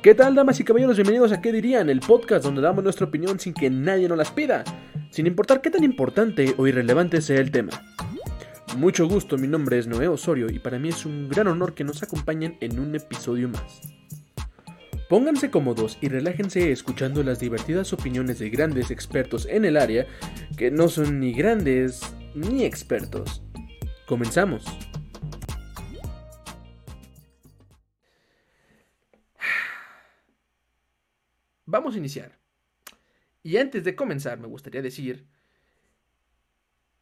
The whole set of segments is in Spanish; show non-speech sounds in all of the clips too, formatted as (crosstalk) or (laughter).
¿Qué tal, damas y caballeros? Bienvenidos a ¿Qué dirían? El podcast donde damos nuestra opinión sin que nadie nos las pida, sin importar qué tan importante o irrelevante sea el tema. Mucho gusto, mi nombre es Noé Osorio y para mí es un gran honor que nos acompañen en un episodio más. Pónganse cómodos y relájense escuchando las divertidas opiniones de grandes expertos en el área que no son ni grandes ni expertos. Comenzamos. Vamos a iniciar. Y antes de comenzar, me gustaría decir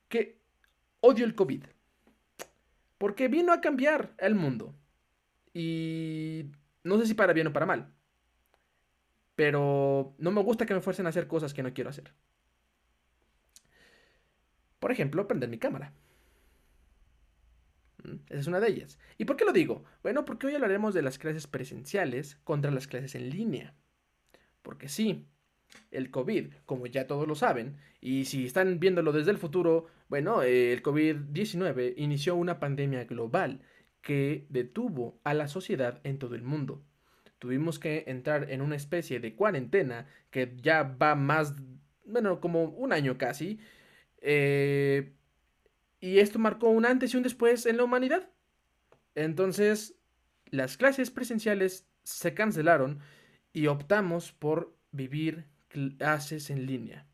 que odio el COVID. Porque vino a cambiar el mundo. Y no sé si para bien o para mal. Pero no me gusta que me fuercen a hacer cosas que no quiero hacer. Por ejemplo, prender mi cámara. Mm, esa es una de ellas. ¿Y por qué lo digo? Bueno, porque hoy hablaremos de las clases presenciales contra las clases en línea. Porque sí, el COVID, como ya todos lo saben, y si están viéndolo desde el futuro, bueno, el COVID-19 inició una pandemia global que detuvo a la sociedad en todo el mundo. Tuvimos que entrar en una especie de cuarentena que ya va más, bueno, como un año casi. Eh, y esto marcó un antes y un después en la humanidad. Entonces, las clases presenciales se cancelaron y optamos por vivir clases en línea.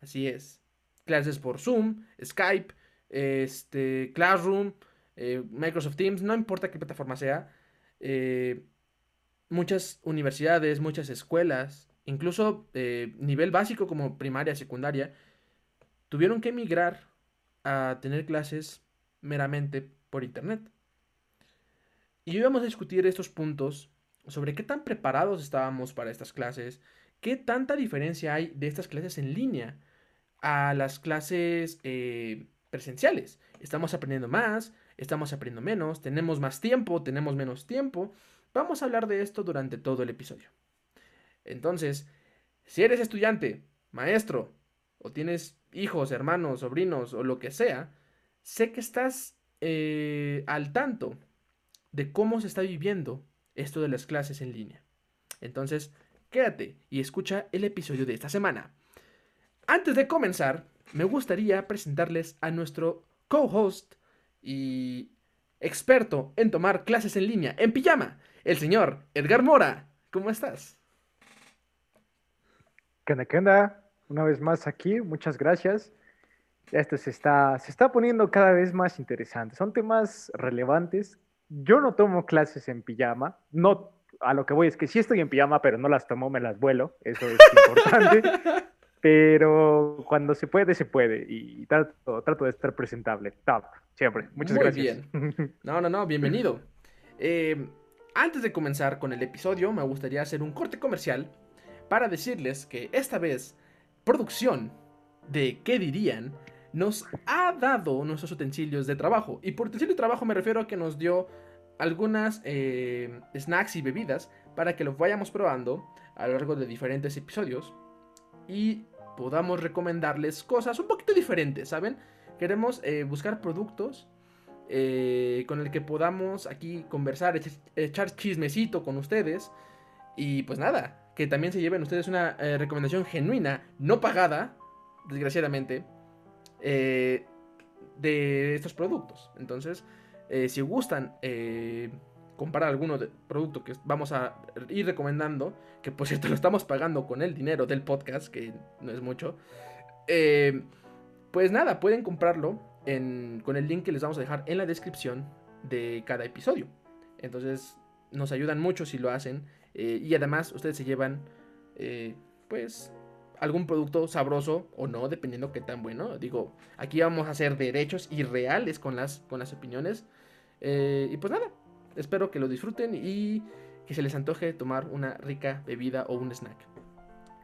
Así es. Clases por Zoom, Skype, este, Classroom, eh, Microsoft Teams, no importa qué plataforma sea. Eh, muchas universidades, muchas escuelas, incluso eh, nivel básico como primaria, secundaria, tuvieron que emigrar a tener clases meramente por internet. Y hoy vamos a discutir estos puntos sobre qué tan preparados estábamos para estas clases, qué tanta diferencia hay de estas clases en línea a las clases eh, presenciales. Estamos aprendiendo más, estamos aprendiendo menos, tenemos más tiempo, tenemos menos tiempo. Vamos a hablar de esto durante todo el episodio. Entonces, si eres estudiante, maestro, o tienes hijos, hermanos, sobrinos o lo que sea, sé que estás eh, al tanto de cómo se está viviendo esto de las clases en línea. Entonces, quédate y escucha el episodio de esta semana. Antes de comenzar, me gustaría presentarles a nuestro co-host y experto en tomar clases en línea en pijama, el señor Edgar Mora. ¿Cómo estás? ¿Qué onda? ¿Qué onda? Una vez más aquí, muchas gracias. Esto se está, se está poniendo cada vez más interesante. Son temas relevantes yo no tomo clases en pijama, no, a lo que voy es que sí estoy en pijama, pero no las tomo, me las vuelo, eso es (laughs) importante, pero cuando se puede, se puede, y trato, trato de estar presentable, top, siempre, muchas gracias. Bien. No, no, no, bienvenido. Eh, antes de comenzar con el episodio, me gustaría hacer un corte comercial para decirles que esta vez, producción de ¿Qué dirían? Nos ha dado nuestros utensilios de trabajo. Y por utensilio de trabajo me refiero a que nos dio algunas eh, snacks y bebidas para que los vayamos probando a lo largo de diferentes episodios y podamos recomendarles cosas un poquito diferentes, ¿saben? Queremos eh, buscar productos eh, con el que podamos aquí conversar, echar chismecito con ustedes y pues nada, que también se lleven ustedes una recomendación genuina, no pagada, desgraciadamente, eh, de estos productos. Entonces, eh, si gustan eh, comprar alguno de producto que vamos a ir recomendando, que por (laughs) cierto lo estamos pagando con el dinero del podcast, que no es mucho, pues nada, pueden comprarlo con el link que les vamos a dejar en la descripción de cada episodio. Entonces, nos ayudan mucho si lo hacen. y además, ustedes se llevan, pues, algún producto sabroso o no, dependiendo qué tan bueno. Digo, aquí vamos a ser derechos y reales con las, con las opiniones. Eh, y pues nada, espero que lo disfruten y que se les antoje tomar una rica bebida o un snack.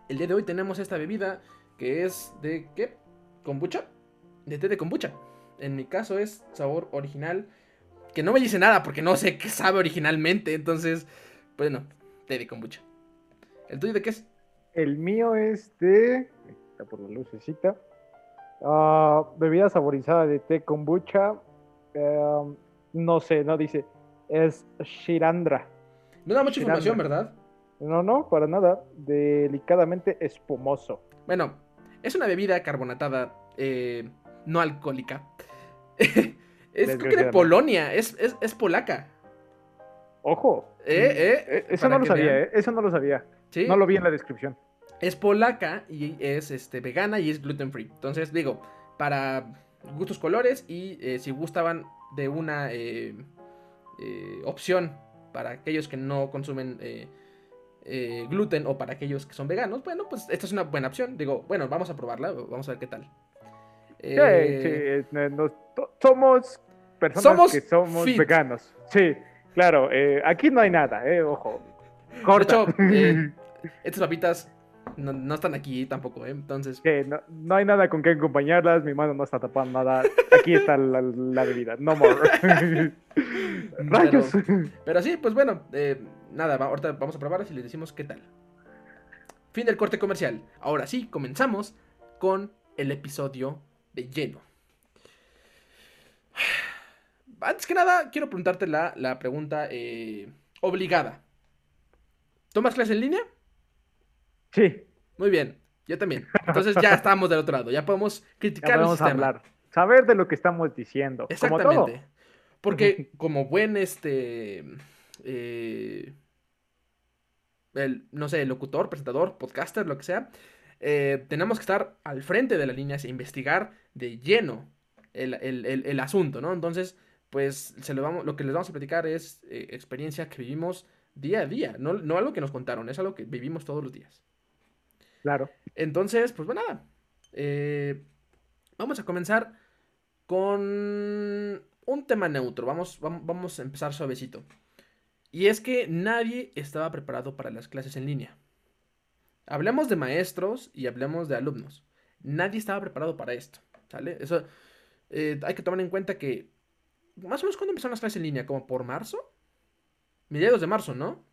El día de hoy tenemos esta bebida que es de ¿qué? Kombucha. De té de kombucha. En mi caso es sabor original. Que no me dice nada porque no sé qué sabe originalmente. Entonces, bueno, té de kombucha. ¿El tuyo de qué es? El mío es de. Está por la lucecita. Ah, bebida saborizada de té kombucha. Em, no sé, no dice. Es Shirandra. No da mucha información, ¿verdad? No, no, para nada. Delicadamente espumoso. Bueno, es una bebida carbonatada eh, no alcohólica. (laughs) es creo que de Polonia, es, es, es polaca. Ojo. Eh, eh, Eh, Eso no lo sabía. ¿eh? Eso no lo sabía. Sí, No lo vi en la descripción. es polaca y es este, vegana y es gluten free. Entonces, digo, para gustos colores y eh, si gustaban de una eh, eh, opción para aquellos que no consumen gluten o para aquellos que son veganos, bueno, pues esta es una buena opción. Digo, bueno, vamos a probarla, vamos a ver qué tal. Sí, sí, nos- somos personas Somos que somos fit. veganos. Sí, claro. aquí no hay nada, ojo. De Corta. hecho, eh, (laughs) estas papitas no, no están aquí tampoco, ¿eh? Entonces, no, no hay nada con qué acompañarlas, mi mano no está tapando nada. Aquí está la, la bebida, no more. (laughs) Rayos. Pero sí, pues bueno, eh, nada, va- ahorita vamos a probarlas y les decimos qué tal. Fin del corte comercial. Ahora sí, comenzamos con el episodio de lleno. (sighs) Antes que nada, quiero preguntarte la, la pregunta eh, obligada. ¿Tomas clase en línea? Sí, Muy bien, yo también. Entonces ya estamos del otro lado, ya podemos ya criticar el podemos sistema. hablar. Saber de lo que estamos diciendo. Como todo. Exactamente. Porque (laughs) como buen este eh, el, no sé, locutor, presentador, podcaster, lo que sea, eh, tenemos que estar al frente de las líneas e investigar de lleno el, el- el- el asunto, ¿no? Entonces, pues se lo, vamos, lo que les vamos a platicar es eh, experiencia que vivimos día a día, no, no algo que nos contaron, es algo que vivimos todos los días. Claro. Entonces, pues bueno, nada. eh, vamos a comenzar con un tema neutro. Vamos, vam- vamos a empezar suavecito. Y es que nadie estaba preparado para las clases en línea. Hablemos de maestros y hablemos de alumnos. Nadie estaba preparado para esto. ¿Sale? Eso eh, hay que tomar en cuenta que. Más o menos cuando empezaron las clases en línea, como por marzo. Mediados de marzo, ¿no?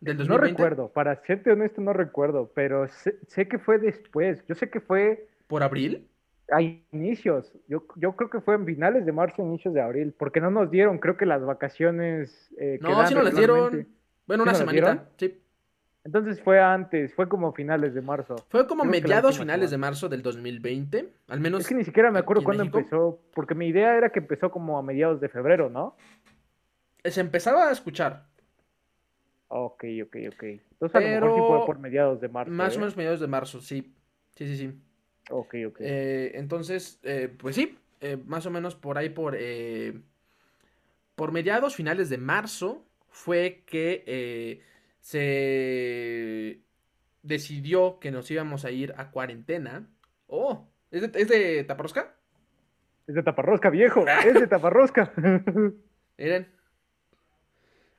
Del No 2020. recuerdo, para serte honesto no recuerdo, pero sé, sé que fue después. Yo sé que fue ¿Por abril? a inicios. Yo, yo creo que fue en finales de marzo, inicios de abril, porque no nos dieron, creo que las vacaciones. eh, No, sí nos las dieron. Bueno, ¿Sí una semanita. Sí. Entonces fue antes, fue como finales de marzo. Fue como Creo mediados finales de marzo del 2020. Al menos. Es que ni siquiera me acuerdo cuándo México. empezó, porque mi idea era que empezó como a mediados de febrero, ¿no? Se empezaba a escuchar. Ok, ok, ok. Entonces a lo mejor sí Pero fue por mediados de marzo. Más ¿eh? o menos mediados de marzo, sí. Sí, sí, sí. Ok, ok. Eh, entonces, eh, pues sí. eh, más o menos por ahí, por. eh, por mediados, finales de marzo, fue que eh, se decidió que nos íbamos a ir a cuarentena. Oh, ¿es de, es de Taparrosca? Es de taparrosca, viejo. (laughs) Es de taparrosca. (laughs) Miren.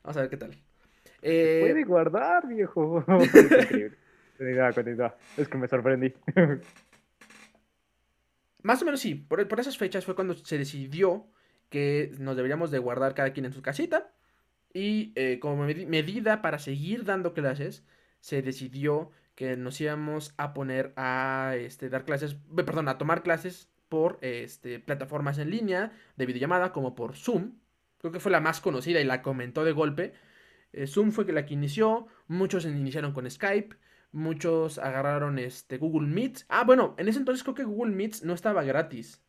Vamos a ver qué tal. Eh, Puede guardar, viejo. (laughs) (laughs) Es increíble. Continúa, continúa. Es que me sorprendí. (laughs) Más o menos sí, por, por esas fechas fue cuando se decidió que nos deberíamos de guardar cada quien en su casita y eh, como medi- medida para seguir dando clases se decidió que nos íbamos a poner a este, dar clases, eh, perdón, a tomar clases por este, plataformas en línea de videollamada como por Zoom. Creo que fue la más conocida y la comentó de golpe. Eh, Zoom fue la que inició, muchos iniciaron con Skype, muchos agarraron este Google Meet. Ah, bueno, en ese entonces creo que Google Meet no estaba gratis.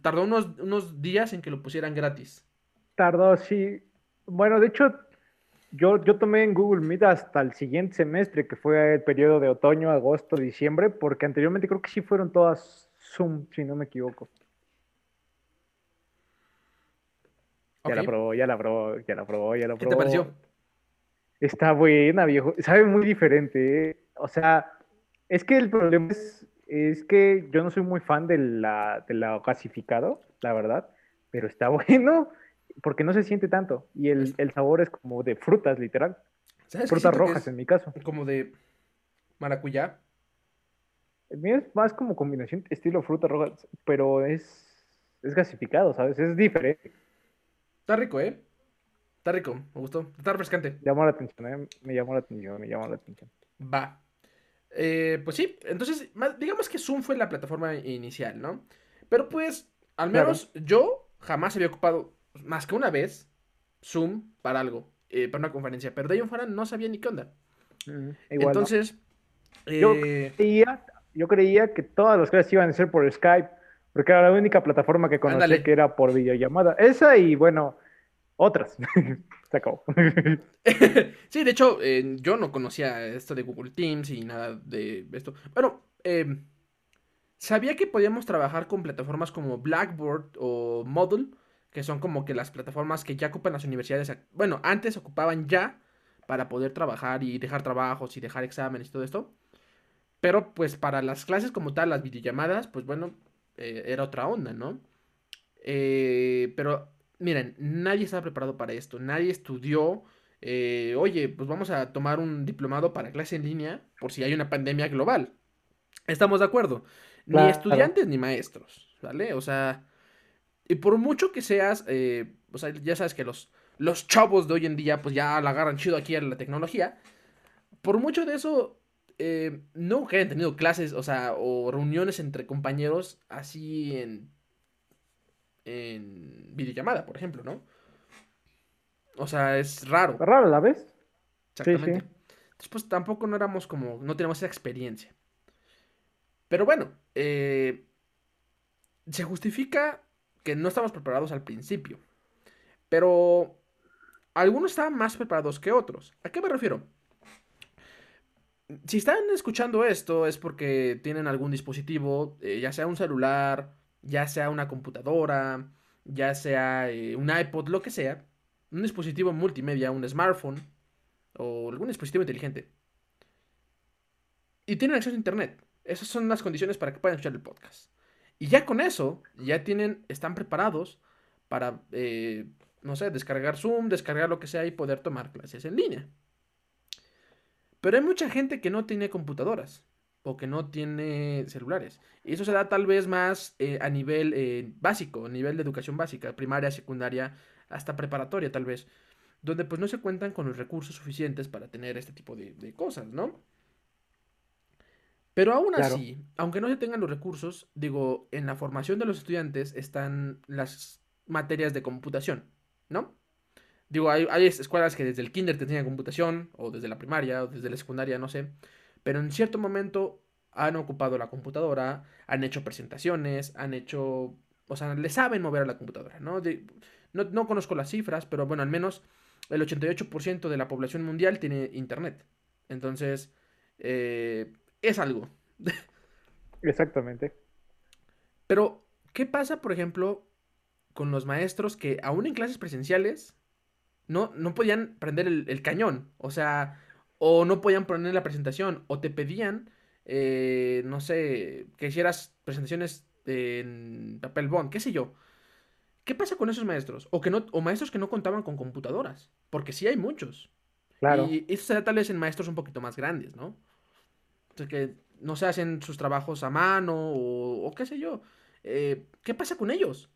Tardó unos, unos días en que lo pusieran gratis. Tardó, sí. Bueno, de hecho, yo, yo tomé en Google Meet hasta el siguiente semestre, que fue el periodo de otoño, agosto, diciembre, porque anteriormente creo que sí fueron todas Zoom, si no me equivoco. Ya la probó, ya la probó, ya la probó, ya la ¿Qué te probó. pareció? Está buena, viejo. Sabe muy diferente, ¿eh? O sea, es que el problema es, es que yo no soy muy fan de la, de la gasificado, la verdad, pero está (laughs) bueno porque no se siente tanto y el, el sabor es como de frutas, literal. ¿Sabes Frutas rojas en mi caso. Como de maracuyá. El mío es más como combinación estilo frutas rojas, pero es, es gasificado, ¿sabes? Es diferente. Está rico, ¿eh? Está rico, me gustó. Está refrescante. Llamó la atención, ¿eh? Me llamó la atención, me llamó la atención. Va. Eh, pues sí, entonces, digamos que Zoom fue la plataforma inicial, ¿no? Pero pues, al Claro. menos yo jamás había ocupado más que una vez Zoom para algo, eh, para una conferencia, pero de ahí en fuera no sabía ni qué onda. Entonces, yo, eh, creía, yo creía que todas las clases iban a ser por Skype, porque era la única plataforma que conocía que era por videollamada. Esa y bueno, otras. (laughs) Se acabó. (laughs) sí, de hecho, eh, yo no conocía esto de Google Teams y nada de esto. Bueno, eh, sabía que podíamos trabajar con plataformas como Blackboard o Moodle, que son como que las plataformas que ya ocupan las universidades. Bueno, antes ocupaban ya para poder trabajar y dejar trabajos y dejar exámenes y todo esto. Pero pues para las clases como tal, las videollamadas, pues bueno, eh, era otra onda, ¿no? pero miren, nadie estaba preparado para esto, nadie estudió. Eh, oye, pues vamos a tomar un diplomado para clase en línea por si hay una pandemia global. Estamos de acuerdo. Ni estudiantes ni maestros, ¿vale? O sea, y por mucho que seas, eh, o sea, ya sabes que los, los chavos de hoy en día, pues ya la agarran chido aquí a la tecnología. Por mucho de eso, eh, no que hayan tenido clases, o sea, o reuniones entre compañeros así en en videollamada, por ejemplo, ¿no? O sea, es raro. Raro, ¿la vez? Exactamente. Entonces, pues tampoco no éramos como, no tenemos esa experiencia. Pero bueno, eh, se justifica que no estamos preparados al principio. Pero algunos estaban más preparados que otros. ¿A qué me refiero? Si están escuchando esto es porque tienen algún dispositivo, eh, ya sea un celular, ya sea una computadora, ya sea eh, un iPod, lo que sea, un dispositivo multimedia, un smartphone o algún dispositivo inteligente. Y tienen acceso a Internet. Esas son las condiciones para que puedan escuchar el podcast. Y ya con eso, ya tienen, están preparados para, eh, no sé, descargar Zoom, descargar lo que sea y poder tomar clases en línea. Pero hay mucha gente que no tiene computadoras o que no tiene celulares. Y eso se da tal vez más eh, a nivel eh, básico, a nivel de educación básica, primaria, secundaria, hasta preparatoria tal vez, donde pues no se cuentan con los recursos suficientes para tener este tipo de, cosas, ¿no? Pero aún así, aunque no se tengan los recursos, digo, en la formación de los estudiantes están las materias de computación, ¿no? Digo, hay, hay escuelas que desde el kinder te enseñan computación, o desde la primaria, o desde la secundaria, no sé pero en cierto momento han ocupado la computadora, han hecho presentaciones, han hecho, o sea, le saben mover a la computadora, ¿no? no, conozco las cifras, pero bueno, al menos el 88% de la población mundial tiene internet. Entonces, eh, es algo. Exactamente. Pero, ¿qué pasa, por ejemplo, con los maestros que aún en clases presenciales no, no podían prender el, el cañón? O sea, o no podían poner la presentación, o te pedían, eh, no sé, que hicieras presentaciones en papel bond, qué sé yo. ¿Qué pasa con esos maestros? O, que no, o maestros que no contaban con computadoras, porque sí hay muchos. Claro. Y eso se da tal vez en maestros un poquito más grandes, ¿no? Entonces que no se hacen sus trabajos a mano o, qué sé yo. Eh, ¿Qué pasa con ellos?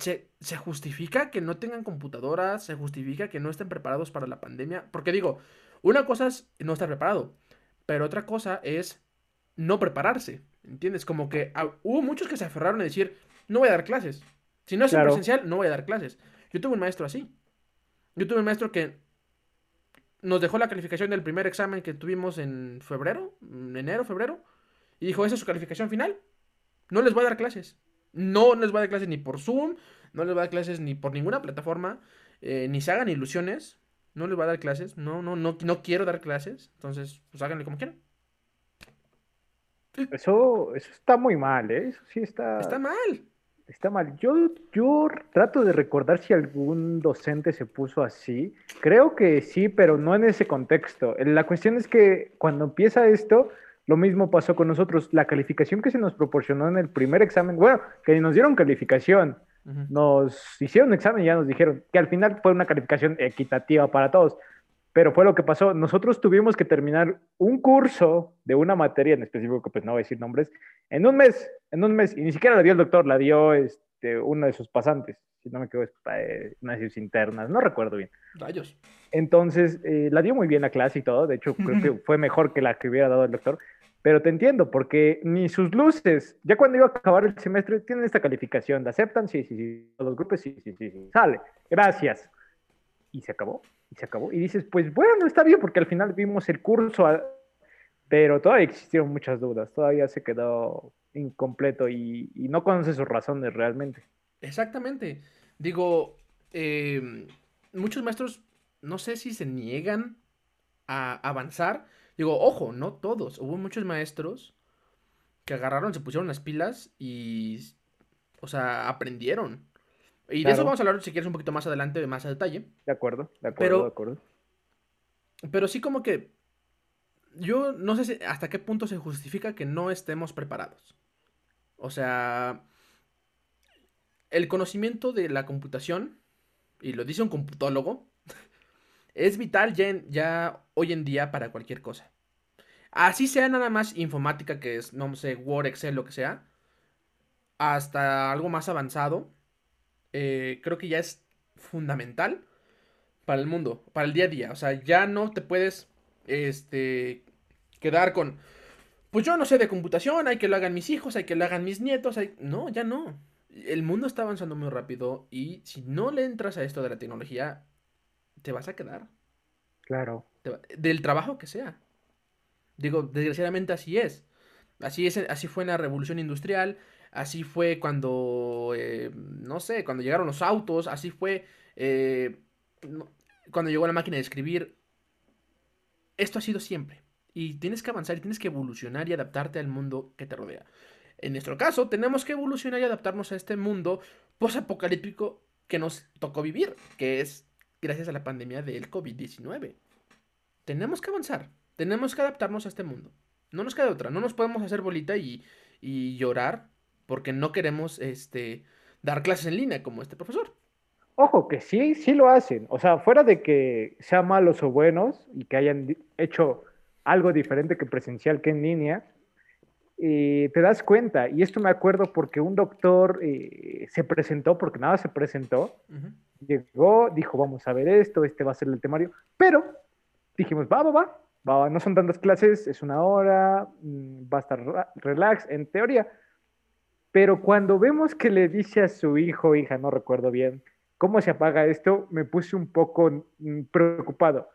Se, justifica que no tengan computadoras, se justifica que no estén preparados para la pandemia. Porque digo, una cosa es no estar preparado, pero otra cosa es no prepararse. ¿Entiendes? Como que ah, hubo muchos que se aferraron a decir, no voy a dar clases. Si no es presencial, no voy a dar clases. Yo tuve un maestro así. Yo tuve un maestro que nos dejó la calificación del primer examen que tuvimos en febrero, en enero, febrero, y dijo, esa es su calificación final. No les voy a dar clases. No les va a dar clases ni por Zoom, no les va a dar clases ni por ninguna plataforma, eh, ni se hagan ilusiones. No les va a dar clases, no, no, no, no quiero dar clases, entonces, pues háganle como quieran. Eso, eso está muy mal, ¿eh? Eso sí está. Está mal. Está mal. Yo, yo trato de recordar si algún docente se puso así. Creo que sí, pero no en ese contexto. La cuestión es que cuando empieza esto, lo mismo pasó con nosotros. La calificación que se nos proporcionó en el primer examen, bueno, que nos dieron calificación, nos hicieron un examen y ya nos dijeron que al final fue una calificación equitativa para todos. Pero fue lo que pasó. Nosotros tuvimos que terminar un curso de una materia en específico, que pues no voy a decir nombres, en un mes, en un mes. Y ni siquiera la dio el doctor, la dio este, uno de sus pasantes, si no me equivoco, eh, una de sus internas, no recuerdo bien. Rayos. Entonces, eh, la dio muy bien la clase y todo. De hecho, creo que (laughs) fue mejor que la que hubiera dado el doctor. Pero te entiendo, porque ni sus luces, ya cuando iba a acabar el semestre, tienen esta calificación. ¿La aceptan? Sí, sí, sí. Los grupos, sí, sí, sí. Sale. Gracias. Y se acabó. y se acabó. Y dices, pues bueno, está bien, porque al final vimos el curso, pero todavía existieron muchas dudas, todavía se quedó incompleto y, no conoce sus razones realmente. Exactamente. Digo, em, muchos maestros, no sé si se niegan a avanzar. Digo, ojo, no todos. Hubo muchos maestros que agarraron, se pusieron las pilas y, o sea, aprendieron. Y de eso vamos a hablar si quieres un poquito más adelante, más a detalle. De acuerdo, de acuerdo, de acuerdo. Pero sí como que yo no sé hasta qué punto se justifica que no estemos preparados. O sea, el conocimiento de la computación, y lo dice un computólogo, es vital ya, hoy en día para cualquier cosa. Así sea nada más informática, que es, no sé, Word, Excel, lo que sea, hasta algo más avanzado, eh, creo que ya es fundamental para el mundo, para el día a día. O sea, ya no te puedes este, quedar con, pues yo no sé de computación, hay que lo hagan mis hijos, hay que lo hagan mis nietos. Hay... No, ya no. El mundo está avanzando muy rápido y si no le entras a esto de la tecnología, te vas a quedar. Claro. Del trabajo que sea. Digo, desgraciadamente así es. Así, es, así fue en la revolución industrial, así fue cuando, eh, no sé, cuando llegaron los autos, así fue eh, cuando llegó la máquina de escribir. Esto ha sido siempre. Y tienes que avanzar y tienes que evolucionar y adaptarte al mundo que te rodea. En nuestro caso, tenemos que evolucionar y adaptarnos a este mundo post-apocalíptico que nos tocó vivir, que es gracias a la pandemia del COVID-19. Tenemos que avanzar, tenemos que adaptarnos a este mundo. No nos queda otra, no nos podemos hacer bolita y, y llorar porque no queremos este, dar clases en línea como este profesor. Ojo, que sí, sí lo hacen. O sea, fuera de que sean malos o buenos y que hayan hecho algo diferente que presencial que en línea, eh, te das cuenta. Y esto me acuerdo porque un doctor eh, se presentó, porque nada se presentó, llegó, dijo, vamos a ver esto, este va a ser el temario, pero dijimos, va, va, va, va, no son tantas clases, es una hora, mm, va a estar relax, en teoría. Pero cuando vemos que le dice a su hijo, hija, no recuerdo bien, cómo se apaga esto, me puse un poco mm, preocupado.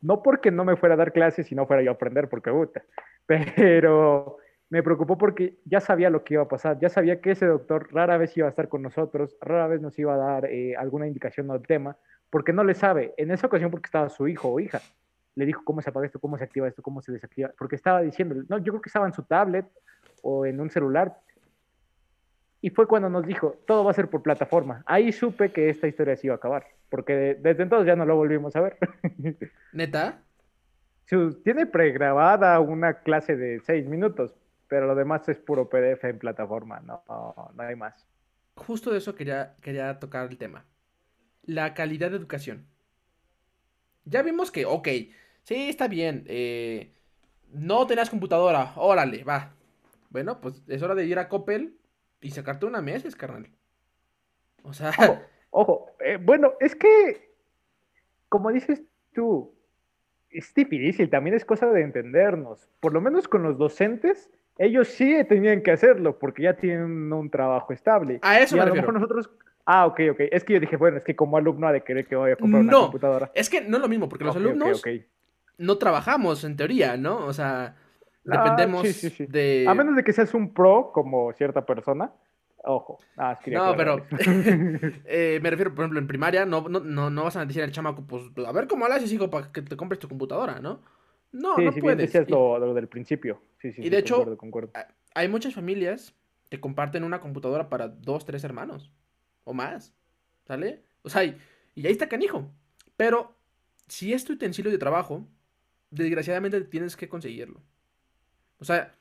No porque no me fuera a dar clases y no fuera yo a aprender, porque gusta, (laughs) pero me preocupó porque ya sabía lo que iba a pasar, ya sabía que ese doctor rara vez iba a estar con nosotros, rara vez nos iba a dar eh, alguna indicación del tema, porque no le sabe. En esa ocasión porque estaba su hijo o hija, le dijo cómo se apaga esto, cómo se activa esto, cómo se desactiva, porque estaba diciendo, no, yo creo que estaba en su tablet o en un celular, y fue cuando nos dijo, todo va a ser por plataforma. Ahí supe que esta historia se iba a acabar, porque desde entonces ya no lo volvimos a ver. (laughs) ¿Neta? Tiene pregrabada una clase de seis minutos, pero lo demás es puro PDF en plataforma, no, no, hay más. Justo de eso quería, quería tocar el tema. La calidad de educación. Ya vimos que, ok, sí, está bien. Eh, no tenías computadora, órale, va. Bueno, pues es hora de ir a Coppel y sacarte una meses, carnal. O sea. Ojo, (laughs) eh, bueno, es que, como dices tú, es difícil, también es cosa de entendernos. Por lo menos con los docentes, ellos sí tenían que hacerlo porque ya tienen un trabajo estable. A eso y a lo mejor nosotros. Ah, ok, ok. Es que yo dije, bueno, es que como alumno ha de querer que vaya a comprar una computadora. Es que no es lo mismo, porque los alumnos no trabajamos en teoría, ¿no? O sea, Ah, Dependemos de. A menos de que seas un pro como cierta persona. Ojo. Ah, no, pero (laughs) (laughs) eh, me refiero, por ejemplo, en primaria no, no, no, vas a decir al chamaco, pues a ver cómo haces, hijo, para que te compres tu computadora, ¿no? No, no puedes. Sí, lo, del principio. Sí, sí, y de hecho, hay muchas familias que comparten una computadora para dos, tres hermanos o más. ¿Sale? O sea, y, y ahí está canijo. Pero si es tu utensilio de trabajo, desgraciadamente tienes que conseguirlo. O sea,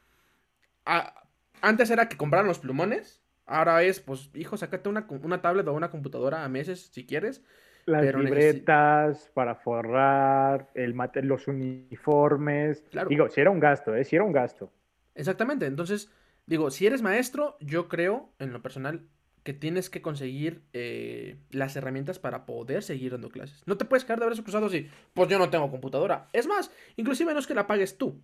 antes era que compraran los plumones. Ahora es, pues, hijo, sácate una, una tablet o una computadora a meses si quieres. Las libretas para forrar, el los uniformes. Digo, si era un gasto, ¿eh? Si era un gasto. Exactamente. Entonces, digo, si eres maestro, yo creo, en lo personal, que tienes que conseguir eh, las herramientas para poder seguir dando clases. No te puedes quedar de brazos cruzados y, pues yo no tengo computadora. Es más, inclusive no es que la pagues tú.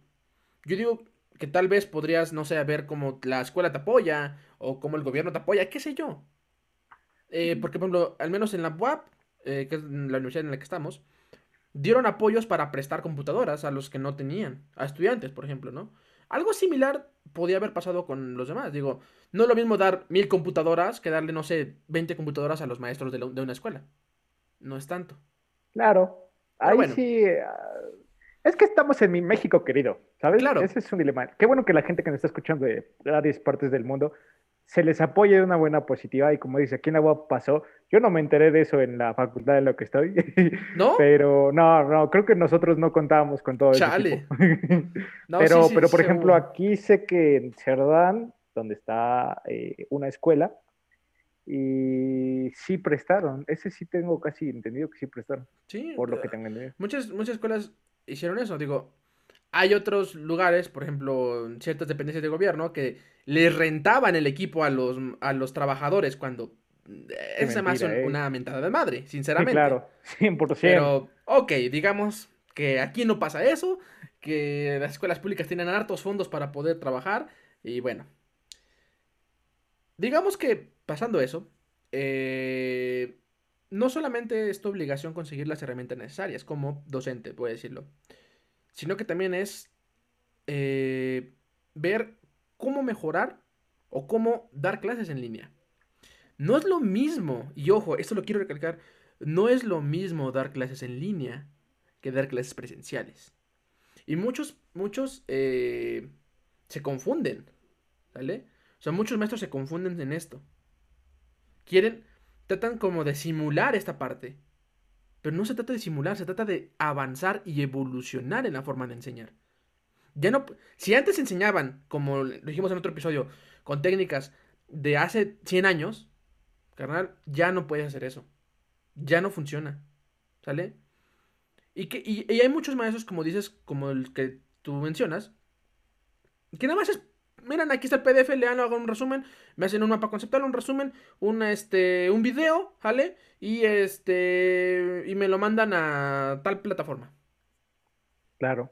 Yo digo, que tal vez podrías, no sé, ver cómo la escuela te apoya o cómo el gobierno te apoya, qué sé yo. Eh, porque, por ejemplo, al menos en la UAP, eh, que es la universidad en la que estamos, dieron apoyos para prestar computadoras a los que no tenían, a estudiantes, por ejemplo, ¿no? Algo similar podía haber pasado con los demás. Digo, no es lo mismo dar mil computadoras que darle, no sé, 20 computadoras a los maestros de, una escuela. No es tanto. Claro. Ahí sí. Ah, es que estamos en mi México querido, ¿sabes? Claro. Ese es un dilema. Qué bueno que la gente que nos está escuchando de varias partes del mundo se les apoye de una buena positiva y como dice, aquí en la UAP pasó, yo no me enteré de eso en la facultad en lo que estoy, (laughs) ¿no? Pero no, no, creo que nosotros no contábamos con todo eso. (laughs) pero, pero por ejemplo, aquí sé que en Cerdán, donde está eh, una escuela, y sí prestaron, ese sí tengo casi entendido que sí prestaron. Sí. Por lo que tengo entendido. Muchas, muchas escuelas hicieron eso, digo, hay otros lugares, por ejemplo, ciertas dependencias de gobierno, que les rentaban el equipo a los, a los trabajadores cuando... es más ¿eh? una mentada de madre, sinceramente. Sí, claro, 100%. Pero, ok, digamos que aquí no pasa eso, que las escuelas públicas tienen hartos fondos para poder trabajar, y bueno. Digamos que, pasando eso, eh, no solamente es tu obligación conseguir las herramientas necesarias como docente, puedo decirlo sino que también es eh, ver cómo mejorar o cómo dar clases en línea. No es lo mismo, y ojo, esto lo quiero recalcar, no es lo mismo dar clases en línea que dar clases presenciales. Y muchos, muchos eh, se confunden, ¿vale? O sea, muchos maestros se confunden en esto. Quieren, tratan como de simular esta parte. Pero no se trata de simular, se trata de avanzar y evolucionar en la forma de enseñar. Ya no, si antes enseñaban, como lo dijimos en otro episodio, con técnicas de hace 100 años, carnal, ya no puedes hacer eso. Ya no funciona. ¿Sale? Y, que, y hay muchos maestros, como dices, como el que tú mencionas, que nada más es miren, aquí está el PDF, lean, hago un resumen, me hacen un mapa conceptual, un resumen, un, este, un video, ¿vale? Y este, y me lo mandan a tal plataforma. Claro.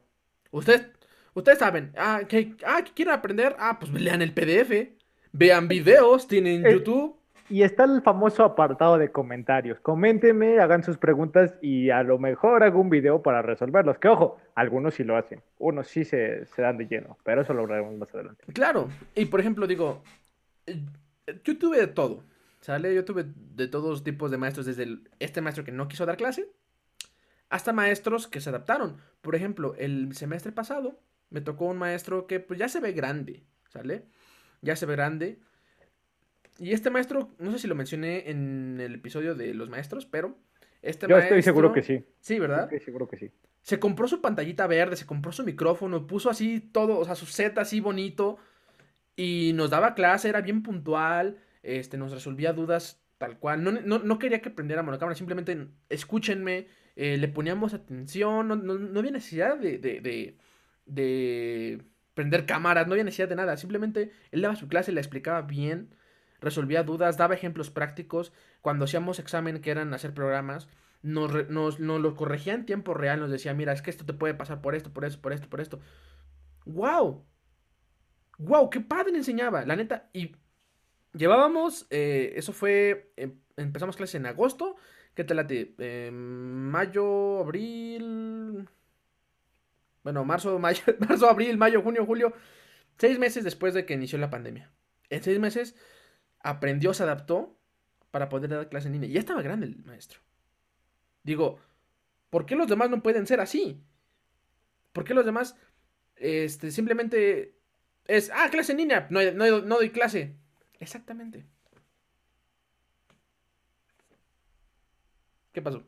Ustedes, ustedes saben, ah, que, ah, quieren aprender, ah, pues (laughs) lean el PDF, vean videos, tienen YouTube. Y está el famoso apartado de comentarios. Coméntenme, hagan sus preguntas y a lo mejor hago un video para resolverlos. Que ojo, algunos sí lo hacen. Unos sí se, dan de lleno, pero eso lo veremos más adelante. Claro. Y por ejemplo, digo, yo tuve de todo. ¿Sale? Yo tuve de todos tipos de maestros, desde este maestro que no quiso dar clase, hasta maestros que se adaptaron. Por ejemplo, el semestre pasado me tocó un maestro que pues ya se ve grande, ¿sale? Ya se ve grande y este maestro, no sé si lo mencioné en el episodio de los maestros, pero este Yo estoy seguro que sí. Sí, ¿verdad? Estoy seguro que sí. Se compró su pantallita verde, se compró su micrófono, puso así todo, o sea, su set así bonito y nos daba clase, era bien puntual, este, nos resolvía dudas tal cual. No, quería que prendiera monocámara, simplemente escúchenme, eh, le poníamos atención, no, había necesidad de, de, de prender cámaras, no había necesidad de nada, simplemente él daba su clase, la explicaba bien resolvía dudas, daba ejemplos prácticos. Cuando hacíamos examen, que eran hacer programas, nos, nos, lo corregía en tiempo real, nos decía, mira, es que esto te puede pasar por esto, por esto, por esto, por esto. ¡Wow! ¡Wow! ¡Qué padre enseñaba! La neta, y llevábamos, eh, eso fue, em, empezamos clases en agosto, ¿qué te late? Eh, mayo, abril... Bueno, marzo, (laughs) marzo, abril, mayo, junio, julio. Seis meses después de que inició la pandemia. En seis meses aprendió, se adaptó para poder dar clase en línea. Ya estaba grande el maestro. Digo, ¿por qué los demás no pueden ser así? ¿Por qué los demás este, simplemente es, ah, clase en línea, no, no doy clase? Exactamente. ¿Qué pasó?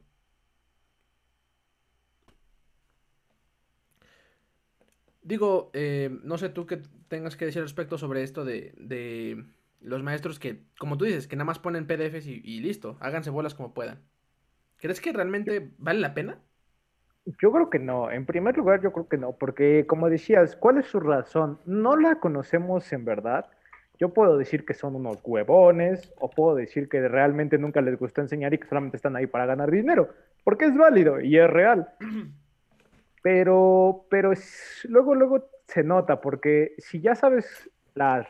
Digo, eh, no sé tú qué tengas que decir respecto sobre esto de, de los maestros que, como tú dices, que nada más ponen PDFs y, listo, háganse bolas como puedan. ¿Crees que realmente vale la pena? Yo creo que no. En primer lugar, yo creo que no, porque como decías, ¿cuál es su razón? No la conocemos en verdad. Yo puedo decir que son unos huevones, o puedo decir que realmente nunca les gusta enseñar y que solamente están ahí para ganar dinero, porque es válido y es real. (clears throat) Pero, pero luego, luego se nota, porque si ya sabes las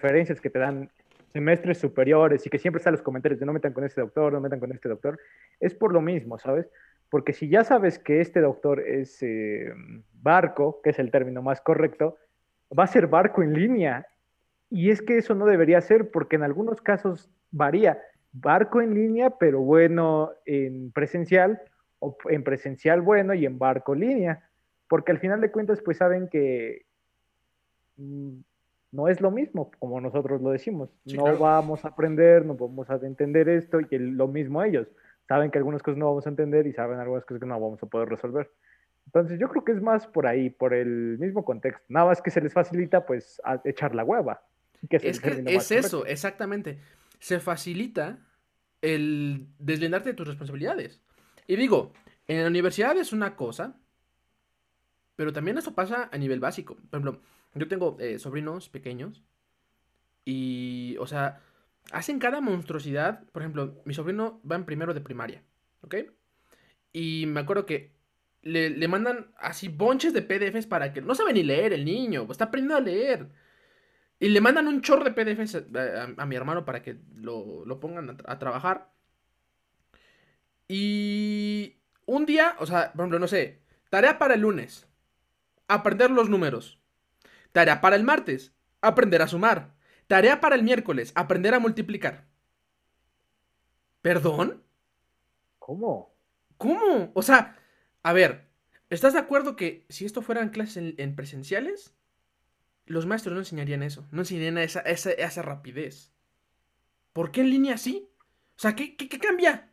referencias que te dan semestres superiores y que siempre están los comentarios de no metan con este doctor, no metan con este doctor, es por lo mismo, ¿sabes? porque si ya sabes que este doctor es eh, barco, que es el término más correcto, va a ser barco en línea. Y es que eso no debería ser, porque en algunos casos varía. Barco en línea, pero bueno en presencial, o en presencial bueno y en barco línea. Porque al final de cuentas, pues saben que mm, no es lo mismo, como nosotros lo decimos. no vamos a aprender, no vamos a entender esto, y lo mismo ellos saben que algunas cosas no vamos a entender y saben algunas cosas que no vamos a poder resolver. Entonces yo creo que es más por ahí, por el mismo contexto. Nada más que se les facilita pues echar la hueva. es que es eso, exactamente. Se facilita el deslindarte de tus responsabilidades. Y digo, en la universidad es una cosa, pero también eso pasa a nivel básico. Por ejemplo, yo tengo eh, sobrinos pequeños y, o sea, hacen cada monstruosidad. Por ejemplo, mi sobrino va en primero de primaria, ¿ok? Y me acuerdo que le, mandan así bonches de PDFs para que no sabe ni leer el niño, está aprendiendo a leer. Y le mandan un chorro de PDFs a, mi hermano para que lo, pongan a, a, trabajar. Y un día, o sea, por ejemplo, no sé, tarea para el lunes, aprender los números. Tarea para el martes, aprender a sumar. Tarea para el miércoles, aprender a multiplicar. ¿Perdón? ¿Cómo? ¿Cómo? O sea, a ver, ¿estás de acuerdo que si esto fueran clases en, presenciales, los maestros no enseñarían eso? No enseñarían esa, esa, esa rapidez. ¿Por qué en línea sí? O sea, ¿qué, qué, cambia?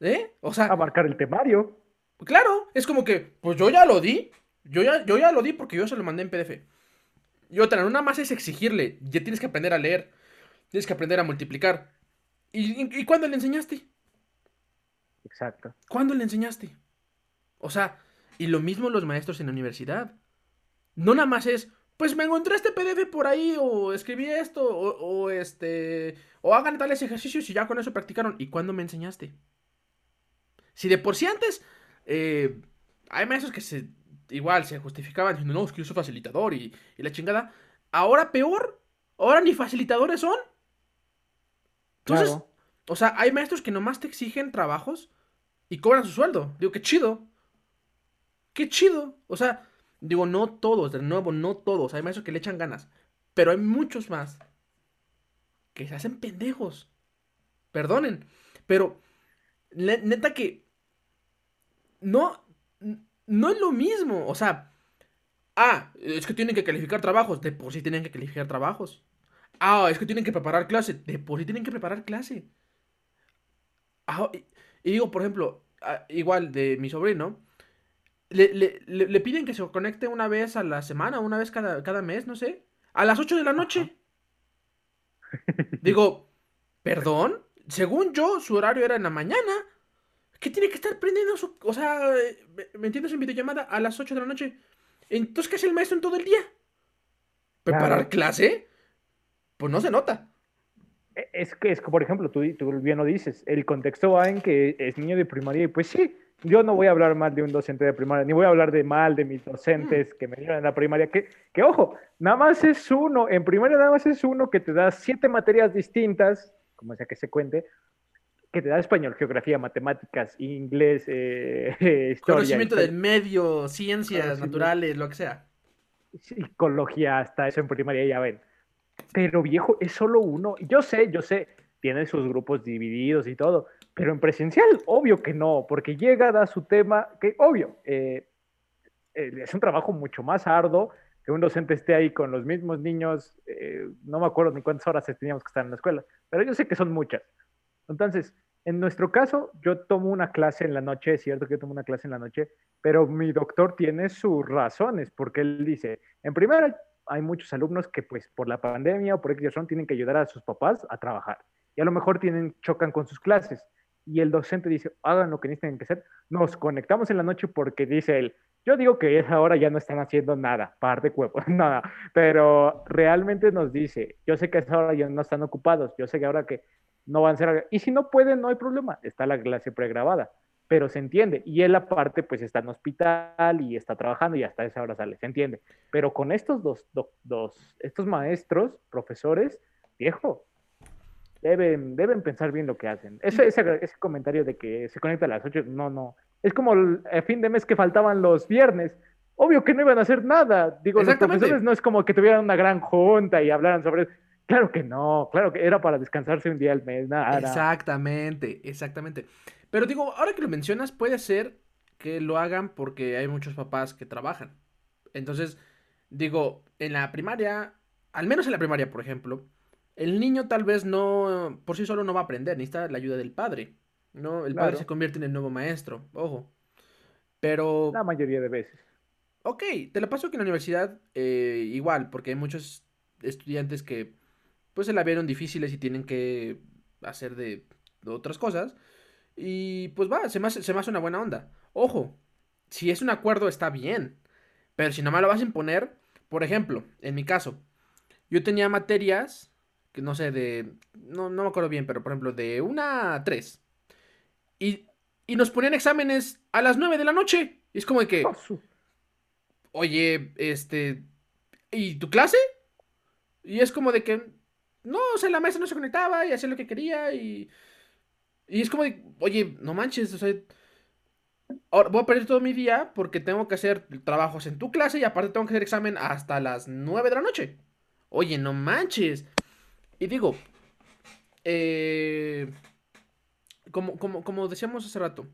¿Eh? O sea... Abarcar el temario. Claro, es como que, pues yo ya lo di. Yo ya, yo ya lo di porque yo se lo mandé en PDF. Y otra, no nada más es exigirle, ya tienes que aprender a leer, tienes que aprender a multiplicar. ¿Y, cuándo le enseñaste? Exacto. ¿Cuándo le enseñaste? O sea, y lo mismo los maestros en la universidad. No nada más es, pues me encontré este PDF por ahí, o escribí esto, o, este, o hagan tales ejercicios y ya con eso practicaron. ¿Y cuándo me enseñaste? Si de por sí antes, eh, hay maestros que se igual se justificaban diciendo, no, es que yo soy facilitador y, la chingada. Ahora peor, ahora ni facilitadores son. Entonces, o sea, hay maestros que nomás te exigen trabajos y cobran su sueldo. Digo, qué chido. Qué chido. O sea, digo, no todos, de nuevo, no todos. Hay maestros que le echan ganas. Pero hay muchos más que se hacen pendejos. Perdonen. Pero, neta que... No, no es lo mismo. O sea, ah, es que tienen que calificar trabajos. De por sí tienen que calificar trabajos. Ah, es que tienen que preparar clase. De por sí tienen que preparar clase. Ah, y, digo, por ejemplo, ah, igual de mi sobrino. Le, piden que se conecte una vez a la semana, una vez cada, cada mes, no sé. A las 8 de la noche. Digo, (laughs) ¿perdón? Según yo, su horario era en la mañana. ¿Qué tiene que estar prendiendo su... O sea, ¿me entiendes? En videollamada a las 8 de la noche. Entonces, ¿qué hace el maestro en todo el día? ¿Preparar clase? Pues no se nota. E, es que, es que por ejemplo, tú, tú bien lo dices, el contexto va en que es niño de primaria y pues sí, yo no voy a hablar mal de un docente de primaria, ni voy a hablar de mal de mis docentes mm. que me dieron en la primaria, que, que ojo, nada más es uno, en primaria nada más es uno que te da siete materias distintas, como sea que se cuente, que te da español, geografía, matemáticas, inglés, eh, (laughs) historia. Conocimiento del medio, ciencias naturales, lo que sea. Psicología, hasta eso en primaria ya ven. Pero viejo, es solo uno. Yo sé, yo sé, tiene sus grupos divididos y todo, pero en presencial, obvio que no, porque llega, da su tema, que obvio, eh, eh, es un trabajo mucho más arduo que un docente esté ahí con los mismos niños, no me acuerdo ni cuántas horas teníamos que estar en la escuela, pero yo sé que son muchas. Entonces, en nuestro caso, yo tomo una clase en la noche, es cierto que yo tomo una clase en la noche, pero mi doctor tiene sus razones, porque él dice, en primera, hay muchos alumnos que pues por la pandemia o por X razón tienen que ayudar a sus papás a trabajar y a lo mejor tienen, chocan con sus clases y el docente dice, hagan lo que necesiten que hacer, nos conectamos en la noche porque dice él, yo digo que esa hora ya no están haciendo nada, par de cuerpo, (laughs) nada, pero realmente nos dice, yo sé que a esa ya no están ocupados, yo sé que ahora que no van a ser... Y si no pueden, no hay problema, está la clase pregrabada, pero se entiende. Y él aparte, pues está en hospital y está trabajando y hasta esa hora sale, se entiende. Pero con estos dos, dos estos maestros, profesores, viejo, deben, deben pensar bien lo que hacen. Ese, ese, ese comentario de que se conecta a las 8, no, no. Es como el, el fin de mes que faltaban los viernes. Obvio que no iban a hacer nada. Digo, los profesores no es como que tuvieran una gran junta y hablaran sobre eso. Claro que no, claro que era para descansarse un día al mes, nada. Exactamente, exactamente. Pero digo, ahora que lo mencionas, puede ser que lo hagan porque hay muchos papás que trabajan. Entonces, digo, en la primaria, al menos en la primaria, por ejemplo, el niño tal vez no, por sí solo no va a aprender, necesita la ayuda del padre. ¿no? El padre se convierte en el nuevo maestro, ojo. Pero... La mayoría de veces. Ok, te lo paso que en la universidad eh, igual, porque hay muchos estudiantes que pues se la vieron difíciles y tienen que hacer de, otras cosas. Y pues va, se me, hace, se me hace una buena onda. Ojo, si es un acuerdo está bien. Pero si no me lo vas a imponer, por ejemplo, en mi caso, yo tenía materias, que no sé, de... No, no me acuerdo bien, pero por ejemplo, de una a tres. Y, y nos ponían exámenes a las nueve de la noche. Y es como de que... Oye, este... ¿Y tu clase? Y es como de que no, o sea, la maestra no se conectaba y hacía lo que quería y. Y es como de, oye, no manches, o sea. Ahora voy a perder todo mi día porque tengo que hacer trabajos en tu clase y aparte tengo que hacer examen hasta las 9 de la noche. Oye, no manches. Y digo, eh, como, como, como decíamos hace rato,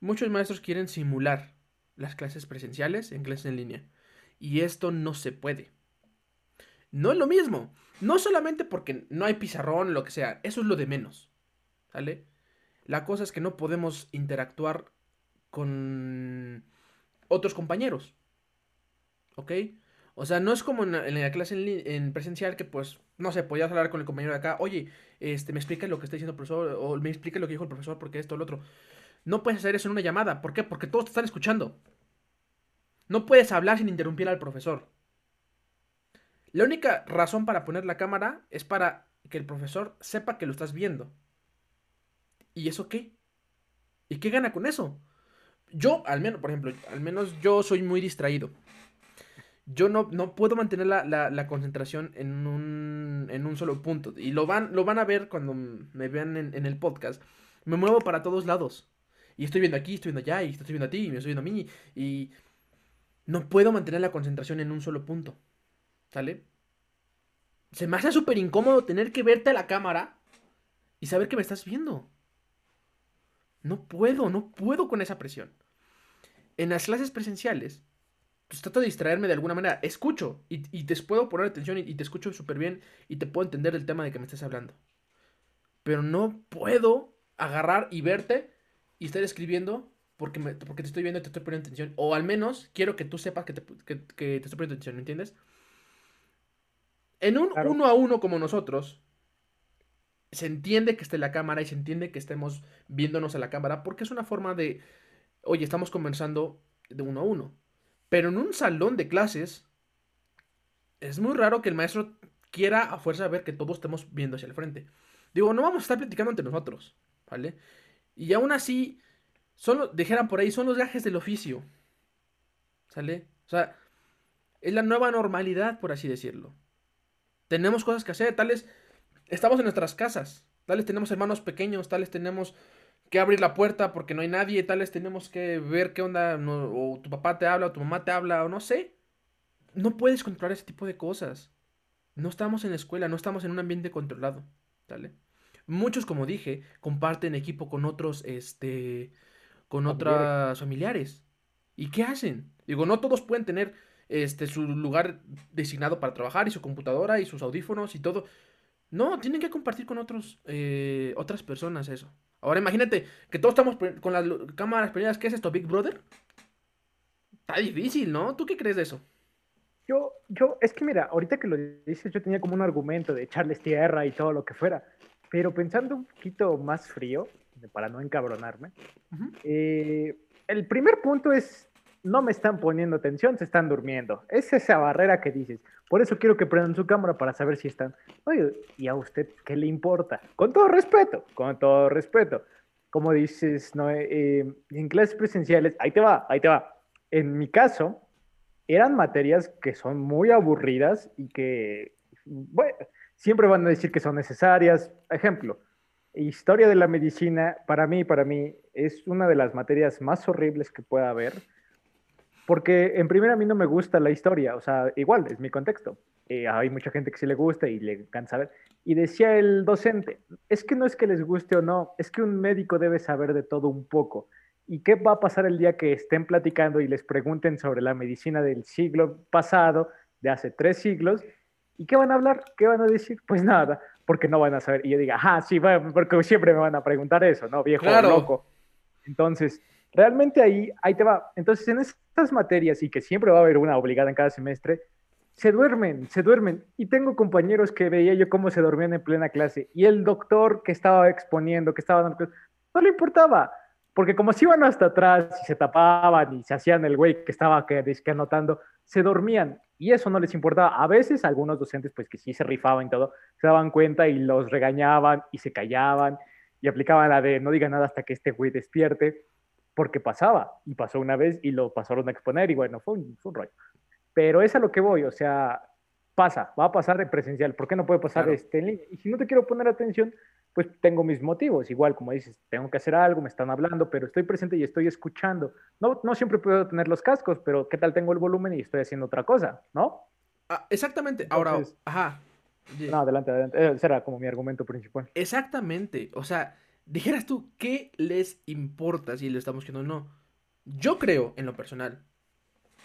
muchos maestros quieren simular las clases presenciales en clases en línea. Y esto no se puede. No es lo mismo. No solamente porque no hay pizarrón, lo que sea, eso es lo de menos. ¿Sale? La cosa es que no podemos interactuar con otros compañeros. ¿Ok? O sea, no es como en la, clase en, presencial que pues, no sé, podías hablar con el compañero de acá, oye, este, me explica lo que está diciendo el profesor, o me explica lo que dijo el profesor, porque esto, o lo otro. No puedes hacer eso en una llamada. ¿Por qué? Porque todos te están escuchando. No puedes hablar sin interrumpir al profesor. La única razón para poner la cámara es para que el profesor sepa que lo estás viendo. ¿Y eso qué? ¿Y qué gana con eso? Yo, al menos, por ejemplo, al menos yo soy muy distraído. Yo no, no puedo mantener la, concentración en un, en un, solo punto. Y lo van, lo van a ver cuando me vean en, en, el podcast. Me muevo para todos lados. Y estoy viendo aquí, estoy viendo allá, y estoy viendo a ti, y me estoy viendo a mí. Y no puedo mantener la concentración en un solo punto. ¿Sale? Se me hace súper incómodo tener que verte a la cámara y saber que me estás viendo. No puedo, no puedo con esa presión. En las clases presenciales, pues trato de distraerme de alguna manera. Escucho y, te puedo poner atención y, te escucho súper bien y te puedo entender el tema de que me estás hablando. Pero no puedo agarrar y verte y estar escribiendo porque, porque te estoy viendo y te estoy poniendo atención. O al menos quiero que tú sepas que te, que te estoy poniendo atención, ¿me entiendes? En un uno a uno como nosotros, se entiende que esté la cámara y se entiende que estemos viéndonos a la cámara porque es una forma de, oye, estamos conversando de uno a uno. Pero en un salón de clases, es muy raro que el maestro quiera a fuerza ver que todos estemos viendo hacia el frente. Digo, no vamos a estar platicando entre nosotros, ¿vale? Y aún así, solo, dijeran por ahí, son los gajes del oficio. ¿Sale? O sea, es la nueva normalidad, por así decirlo. Tenemos cosas que hacer, tales estamos en nuestras casas, tales tenemos hermanos pequeños, tales tenemos que abrir la puerta porque no hay nadie, tales tenemos que ver qué onda, o tu papá te habla, o tu mamá te habla, o no sé. No puedes controlar ese tipo de cosas. No estamos en la escuela, no estamos en un ambiente controlado, ¿vale? Muchos, como dije, comparten equipo con otros, este, con otras familiares. ¿Y qué hacen? Digo, no todos pueden tener este, su lugar designado para trabajar y su computadora y sus audífonos y todo. No, tienen que compartir con otros, eh, otras personas eso. Ahora imagínate que todos estamos con las cámaras prendidas. ¿Qué es esto, Big Brother? Está difícil, ¿no? ¿Tú qué crees de eso? Yo, yo, es que mira, ahorita que lo dices, yo tenía como un argumento de echarles tierra y todo lo que fuera. Pero pensando un poquito más frío, para no encabronarme, eh, el primer punto es no me están poniendo atención, se están durmiendo. Es esa barrera que dices. Por eso quiero que prendan su cámara para saber si están. Oye, ¿y a usted qué le importa? Con todo respeto, con todo respeto. Como dices, no, eh, en clases presenciales, ahí te va, ahí te va. En mi caso, eran materias que son muy aburridas y que, siempre van a decir que son necesarias. Ejemplo, historia de la medicina, para mí, para mí, es una de las materias más horribles que pueda haber, porque en primera a mí no me gusta la historia, o sea, igual, es mi contexto. Eh, hay mucha gente que sí le gusta y le encanta saber. Y decía el docente, es que no es que les guste o no, es que un médico debe saber de todo un poco. ¿Y qué va a pasar el día que estén platicando y les pregunten sobre la medicina del siglo pasado, de hace tres siglos? ¿Y qué van a hablar? ¿Qué van a decir? Pues nada, porque no van a saber. Y yo diga, ah, sí, porque siempre me van a preguntar eso, ¿no? Viejo loco. Entonces, realmente ahí, ahí te va. Entonces, en estas materias, y que siempre va a haber una obligada en cada semestre, se duermen, se duermen. Y tengo compañeros que veía yo cómo se dormían en plena clase. Y el doctor que estaba exponiendo, que estaba dando no le importaba. Porque como si iban hasta atrás y se tapaban y se hacían el güey que estaba que, que anotando, se dormían y eso no les importaba. A veces algunos docentes, pues que sí se rifaban y todo, se daban cuenta y los regañaban y se callaban y aplicaban la de no diga nada hasta que este güey despierte, porque pasaba y pasó una vez y lo pasaron a exponer y bueno, fue un, rollo. Pero es a lo que voy, o sea, pasa, va a pasar de presencial, ¿por qué no puede pasar este en línea? Y si no te quiero poner atención, pues tengo mis motivos. Igual, como dices, tengo que hacer algo, me están hablando, pero estoy presente y estoy escuchando. No, no siempre puedo tener los cascos, pero ¿qué tal tengo el volumen y estoy haciendo otra cosa? ¿No? Ah, exactamente. Ahora, ajá. No, adelante, adelante. Ese era como mi argumento principal. Exactamente. O sea, dijeras tú, ¿qué les importa si le estamos diciendo no? Yo creo, en lo personal,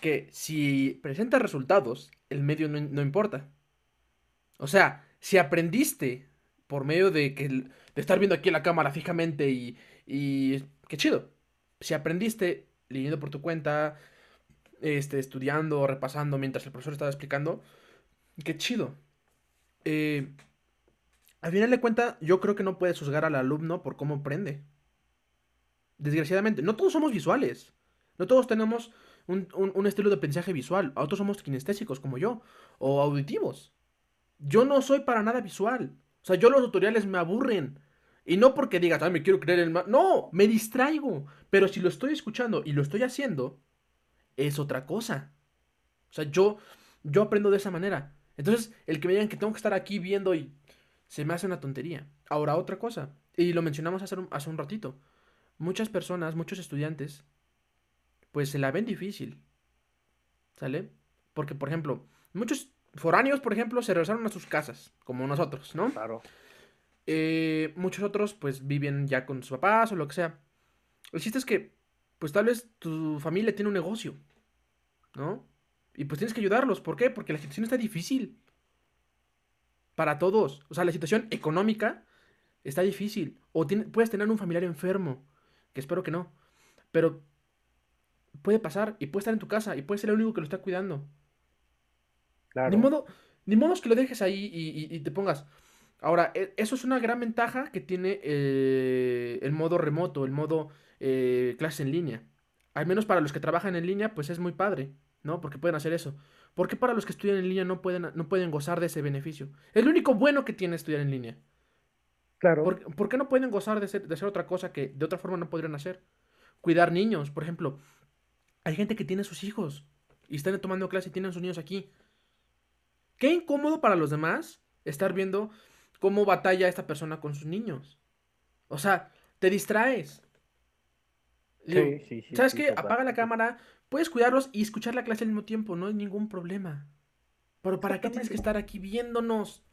que si presenta resultados, el medio no, no importa. O sea, si aprendiste por medio de, que, de estar viendo aquí la cámara fijamente y, y qué chido. Si aprendiste leyendo por tu cuenta, este, estudiando, repasando mientras el profesor estaba explicando, qué chido. Eh, al final de cuentas, yo creo que no puedes juzgar al alumno por cómo aprende. Desgraciadamente, no todos somos visuales. No todos tenemos un, un, estilo de aprendizaje visual. Otros somos kinestésicos como yo. O auditivos. Yo no soy para nada visual. O sea, yo los tutoriales me aburren. Y no porque digas, ay, me quiero creer el... No, me distraigo. Pero si lo estoy escuchando y lo estoy haciendo, es otra cosa. O sea, yo, yo aprendo de esa manera. Entonces, el que me digan que tengo que estar aquí viendo y se me hace una tontería. Ahora, otra cosa, y lo mencionamos hace un, hace un ratito. Muchas personas, muchos estudiantes, pues se la ven difícil. ¿Sale? Porque, por ejemplo, muchos foráneos, por ejemplo, se regresaron a sus casas, como nosotros, ¿no? Claro. Eh, muchos otros, pues, viven ya con sus papás o lo que sea. El chiste es que, pues, tal vez tu familia tiene un negocio, ¿no? Y pues tienes que ayudarlos. ¿Por qué? Porque la situación está difícil. Para todos. O sea, la situación económica está difícil. O puedes tener un familiar enfermo, que espero que no. Pero puede pasar y puede estar en tu casa y puede ser el único que lo está cuidando. Ni modo, ni modo que lo dejes ahí y, te pongas. Ahora, e, eso es una gran ventaja que tiene eh, el modo remoto, el modo eh, clase en línea. Al menos para los que trabajan en línea, pues es muy padre, ¿no? Porque pueden hacer eso. ¿Por qué para los que estudian en línea no pueden, no pueden gozar de ese beneficio? Es lo único bueno que tiene estudiar en línea. Claro. ¿Por, qué no pueden gozar de, de hacer otra cosa que de otra forma no podrían hacer? Cuidar niños, por ejemplo. Hay gente que tiene sus hijos y están tomando clase y tienen sus niños aquí. Qué incómodo para los demás estar viendo cómo batalla esta persona con sus niños. O sea, te distraes. Sí, sí, sí, ¿Sabes qué? Apaga la cámara, puedes cuidarlos y escuchar la clase al mismo tiempo, no hay ningún problema. Pero ¿para qué tienes que estar aquí viéndonos?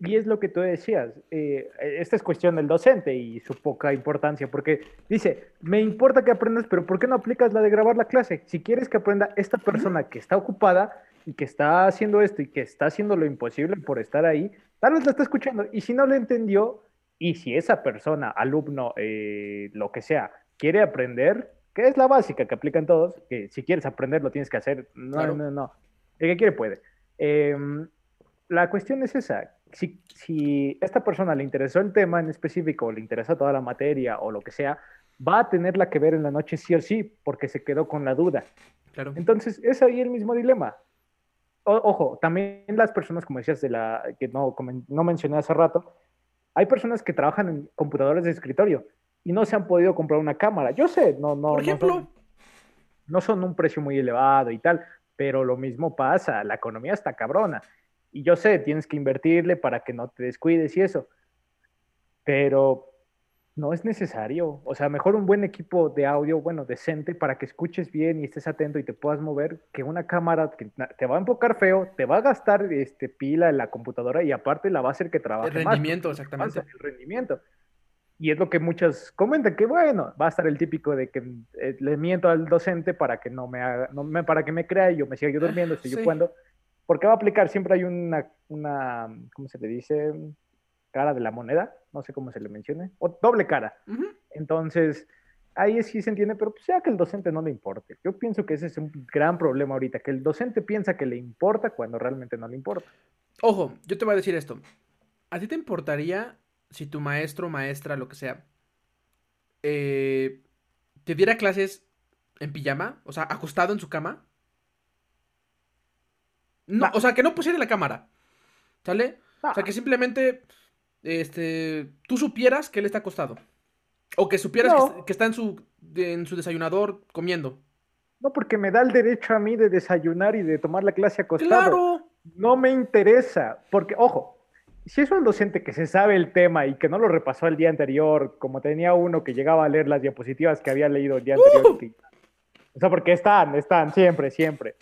Y es lo que tú decías, eh, esta es cuestión del docente y su poca importancia, porque dice, me importa que aprendas, pero ¿por qué no aplicas la de grabar la clase? Si quieres que aprenda esta persona que está ocupada, y que está haciendo esto y que está haciendo lo imposible por estar ahí, tal vez lo está escuchando. Y si no lo entendió, y si esa persona, alumno, eh, lo que sea, quiere aprender, que es la básica que aplican todos, que si quieres aprender lo tienes que hacer. No, no, no. El que quiere puede. Em, la cuestión es esa. Si, si esta persona le interesó el tema en específico, o le interesa toda la materia o lo que sea, va a tenerla que ver en la noche sí o sí, porque se quedó con la duda. Claro. Entonces, es ahí el mismo dilema ojo, también las personas, como decías, de la que no, no mencioné hace rato, hay personas que trabajan en computadores de escritorio y no se han podido comprar una cámara. Yo sé, no, no. Por ejemplo. No son, un precio muy elevado y tal, pero lo mismo pasa, la economía está cabrona. Y yo sé, tienes que invertirle para que no te descuides y eso. Pero no es necesario. O sea, mejor un buen equipo de audio, bueno, decente, para que escuches bien y estés atento y te puedas mover, que una cámara que te va a enfocar feo, te va a gastar este, pila en la computadora y aparte la va a hacer que trabaje El rendimiento, exactamente. El rendimiento. Y es lo que muchos comentan, que bueno, va a estar el típico de que eh, le miento al docente para que no me haga, no me, para que me crea y yo me siga yo durmiendo, estoy yo cuando, porque va a aplicar, siempre hay una, una, ¿cómo se le dice? Cara de la moneda, no sé cómo se le mencione, o doble cara. Entonces, ahí sí se entiende, pero pues sea que el docente no le importe. Yo pienso que ese es un gran problema ahorita, que el docente piensa que le importa cuando realmente no le importa. Ojo, yo te voy a decir esto. ¿A ti te importaría si tu maestro, maestra, lo que sea, eh, te diera clases en pijama, o sea, acostado en su cama. No, o sea, que no pusiera la cámara. ¿Sale? O sea, que simplemente este, tú supieras que él está acostado. O que supieras que, está en su, en su desayunador comiendo. No, porque me da el derecho a mí de desayunar y de tomar la clase acostado. Claro. No me interesa. Porque, ojo, si es un docente que se sabe el tema y que no lo repasó el día anterior, como tenía uno que llegaba a leer las diapositivas que había leído el día anterior, ¡Uh! o sea, porque están, están, siempre, siempre.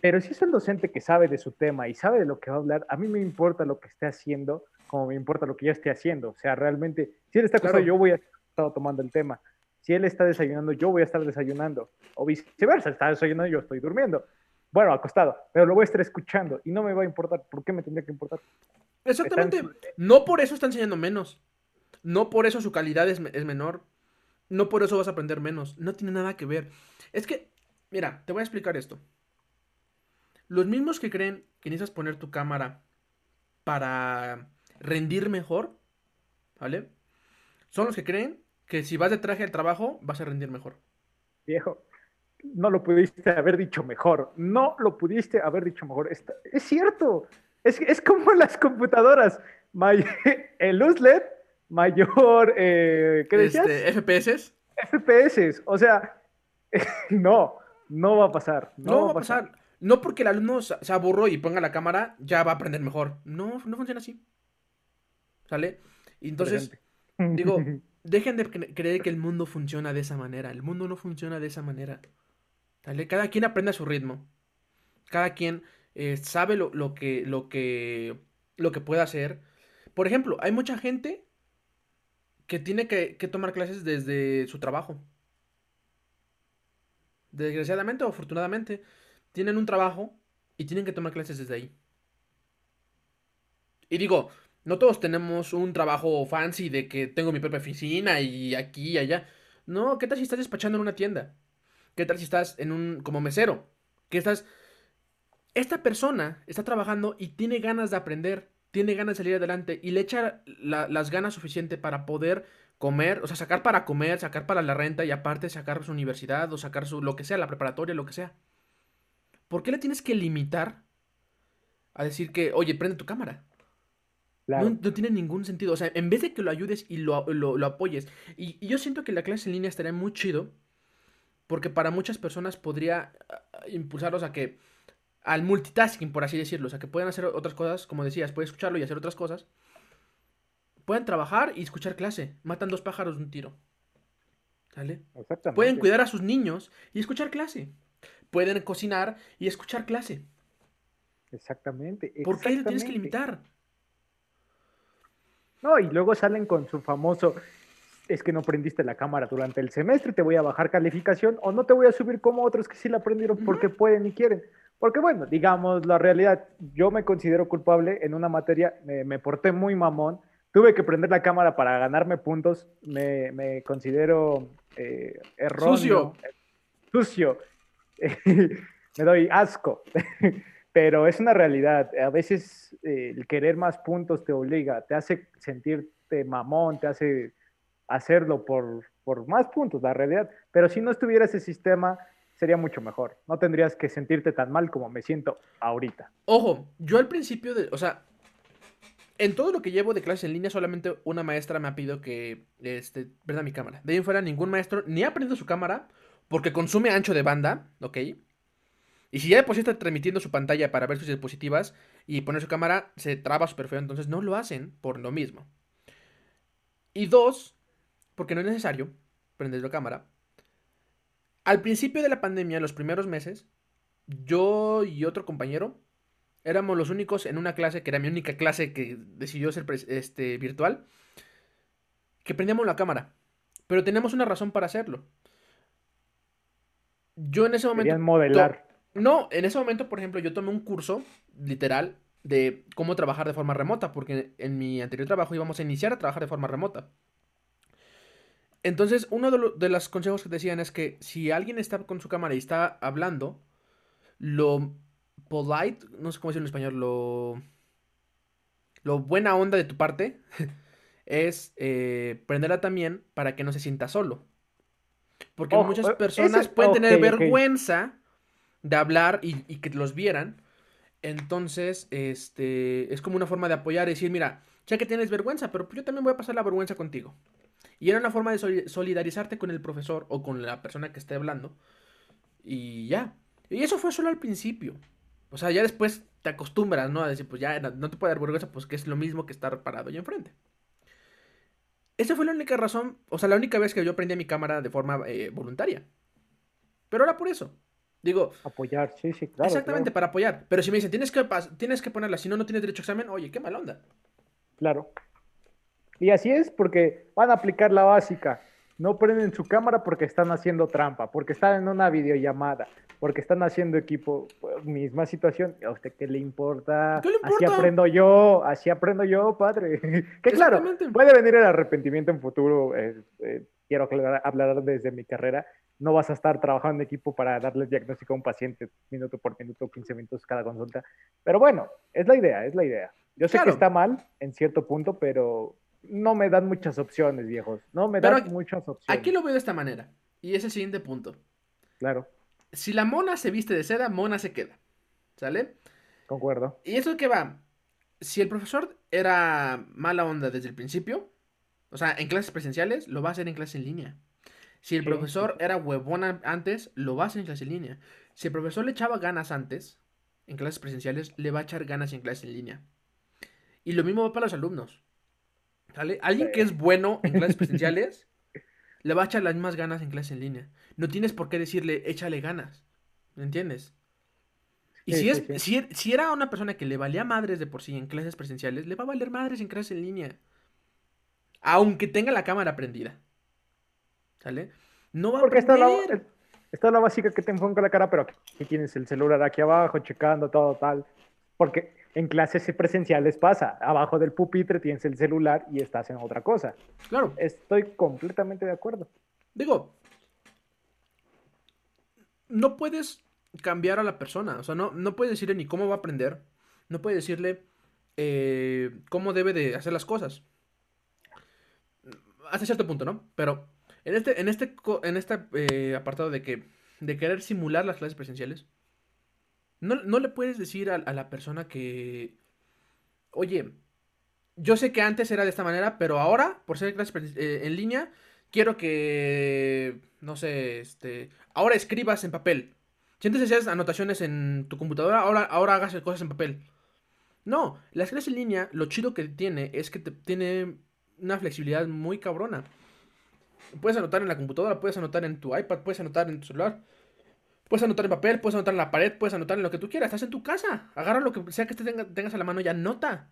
Pero si es un docente que sabe de su tema y sabe de lo que va a hablar, a mí me importa lo que esté haciendo, como me importa lo que ya esté haciendo. O sea, realmente, si él está acostado, yo voy a estar tomando el tema. Si él está desayunando, yo voy a estar desayunando. O viceversa, está desayunando, yo estoy durmiendo. Bueno, acostado, pero lo voy a estar escuchando y no me va a importar. ¿Por qué me tendría que importar? Exactamente. No por eso está enseñando menos. No por eso su calidad es, menor. No por eso vas a aprender menos. No tiene nada que ver. Es que, mira, te voy a explicar esto. Los mismos que creen que necesitas poner tu cámara para rendir mejor, ¿vale? Son los que creen que si vas de traje al trabajo vas a rendir mejor. Viejo, no lo pudiste haber dicho mejor. No lo pudiste haber dicho mejor. es cierto. Es, es como las computadoras. (laughs) el USLED, mayor. Eh, ¿Qué decías? Este, FPS. FPS. O sea, (laughs) no, no va a pasar. No, va a pasar. No porque el alumno se aburro y ponga la cámara, ya va a aprender mejor. No, no funciona así. ¿Sale? Y entonces, digo, (laughs) dejen de creer que el mundo funciona de esa manera. El mundo no funciona de esa manera. ¿Sale? Cada quien aprende a su ritmo. Cada quien eh, sabe lo, que, lo, que, lo que puede hacer. Por ejemplo, hay mucha gente que tiene que, tomar clases desde su trabajo. Desgraciadamente o afortunadamente, tienen un trabajo y tienen que tomar clases desde ahí. Y digo, no todos tenemos un trabajo fancy de que tengo mi propia oficina y aquí y allá. No, ¿qué tal si estás despachando en una tienda? ¿Qué tal si estás en un como mesero? ¿Qué estás esta persona está trabajando y tiene ganas de aprender, tiene ganas de salir adelante y le echa las ganas suficientes para poder comer, o sea, sacar para comer, sacar para la renta y aparte sacar su universidad o sacar su lo que sea, la preparatoria, lo que sea. ¿Por qué le tienes que limitar a decir que, oye, prende tu cámara? No, tiene ningún sentido. O sea, en vez de que lo ayudes y lo, apoyes. Y, y, yo siento que la clase en línea estaría muy chido. Porque para muchas personas podría ah, impulsarlos a que al multitasking, por así decirlo. O sea, que pueden hacer otras cosas, como decías, pueden escucharlo y hacer otras cosas. Pueden trabajar y escuchar clase. Matan dos pájaros de un tiro. ¿Sale? Pueden cuidar a sus niños y escuchar clase. Pueden cocinar y escuchar clase. Exactamente. ¿Por qué lo tienes que limitar? No, y luego salen con su famoso, es que no prendiste la cámara durante el semestre, te voy a bajar calificación o no te voy a subir como otros que sí la aprendieron porque pueden y quieren. Porque bueno, digamos la realidad, yo me considero culpable en una materia, me, porté muy mamón, tuve que prender la cámara para ganarme puntos, me, considero eh, erróneo. Sucio. Sucio. (laughs) me doy asco. (laughs) Pero es una realidad. A veces eh, el querer más puntos te obliga, te hace sentirte mamón, te hace hacerlo por, por más puntos, la realidad. Pero si no estuviera ese sistema, sería mucho mejor. No tendrías que sentirte tan mal como me siento ahorita. Ojo, yo al principio de, o sea, en todo lo que llevo de clases en línea, solamente una maestra me ha pedido que, este, prenda mi cámara. De ahí en fuera, ningún maestro ni ha prendido su cámara porque consume ancho de banda, ¿ok? Y si ya de por sí está transmitiendo su pantalla para ver sus diapositivas y poner su cámara, se traba súper feo. Entonces no lo hacen por lo mismo. Y dos, porque no es necesario prender la cámara. Al principio de la pandemia, los primeros meses, yo y otro compañero éramos los únicos en una clase, que era mi única clase que decidió ser este, virtual, que prendíamos la cámara. Pero teníamos una razón para hacerlo. Yo en ese momento... Querían modelar. No, en ese momento, por ejemplo, yo tomé un curso, literal, de cómo trabajar de forma remota, porque en mi anterior trabajo íbamos a iniciar a trabajar de forma remota. Entonces, uno de, los consejos que decían es que si alguien está con su cámara y está hablando, lo polite, no sé cómo decirlo en español, lo, lo buena onda de tu parte (laughs) es eh, prenderla también para que no se sienta solo. Porque muchas personas pueden tener vergüenza de hablar y, que los vieran. Entonces, este, es como una forma de apoyar y decir, mira, ya que tienes vergüenza, pero yo también voy a pasar la vergüenza contigo. Y era una forma de solidarizarte con el profesor o con la persona que esté hablando. Y ya. Y eso fue solo al principio. O sea, ya después te acostumbras, ¿no? A decir, pues ya no te puede dar vergüenza, pues que es lo mismo que estar parado ahí enfrente. Esa fue la única razón, o sea, la única vez que yo prendí mi cámara de forma eh, voluntaria. Pero era por eso. Digo. Apoyar, sí, sí, claro. Exactamente, para apoyar. Pero si me dicen, tienes que, tienes que ponerla, si no, no tienes derecho a examen, oye, qué mal onda. Claro. Y así es porque van a aplicar la básica. No prenden su cámara porque están haciendo trampa, porque están en una videollamada, porque están haciendo equipo. Pues, misma situación. ¿A usted qué le importa? ¿Qué le importa? Así aprendo yo, así aprendo yo, padre. (laughs) que claro, puede venir el arrepentimiento en futuro. Eh, eh, quiero hablar desde mi carrera no vas a estar trabajando en equipo para darle diagnóstico a un paciente minuto por minuto, 15 minutos cada consulta. Pero bueno, es la idea, es la idea. Yo sé que está mal en cierto punto, pero no me dan muchas opciones, viejos. No me dan muchas opciones. Aquí lo veo de esta manera. Y es el siguiente punto. Claro. Si la mona se viste de seda, mona se queda. ¿Sale? Concuerdo. ¿Y eso qué va? Si el profesor era mala onda desde el principio, o sea, en clases presenciales, lo va a hacer en clase en línea. Si el profesor era huevón antes, lo va a hacer en clase en línea. Si el profesor le echaba ganas antes, en clases presenciales, le va a echar ganas en clase en línea. Y lo mismo va para los alumnos. ¿Sale? Alguien que es bueno en clases (laughs) presenciales, le va a echar las mismas ganas en clase en línea. No tienes por qué decirle, échale ganas. ¿Me entiendes? Y si, es, si, si, era una persona que le valía madres de por sí en clases presenciales, le va a valer madres en clases en línea. Aunque tenga la cámara prendida. ¿Sale? No va Porque a la, está la básica que te enfoca la cara, pero aquí tienes el celular aquí abajo, checando todo tal. Porque en clases presenciales pasa, abajo del pupitre tienes el celular y estás en otra cosa. Claro. Estoy completamente de acuerdo. Digo, no puedes cambiar a la persona, o sea, no, no puedes decirle ni cómo va a aprender, no puedes decirle eh, cómo debe de hacer las cosas. Hasta cierto punto, ¿no? Pero en este, en este, en este eh, apartado de que de querer simular las clases presenciales, no, le puedes decir a, la persona que, oye, yo sé que antes era de esta manera, pero ahora, por ser clases eh, en línea, quiero que, no sé, este, ahora escribas en papel. Si antes hacías anotaciones en tu computadora, ahora, ahora hagas cosas en papel. No, las clases en línea, lo chido que tiene es que te, tiene una flexibilidad muy cabrona. Puedes anotar en la computadora, puedes anotar en tu iPad, puedes anotar en tu celular. Puedes anotar en papel, puedes anotar en la pared, puedes anotar en lo que tú quieras. Estás en tu casa. Agarra lo que sea que tengas a la mano y anota.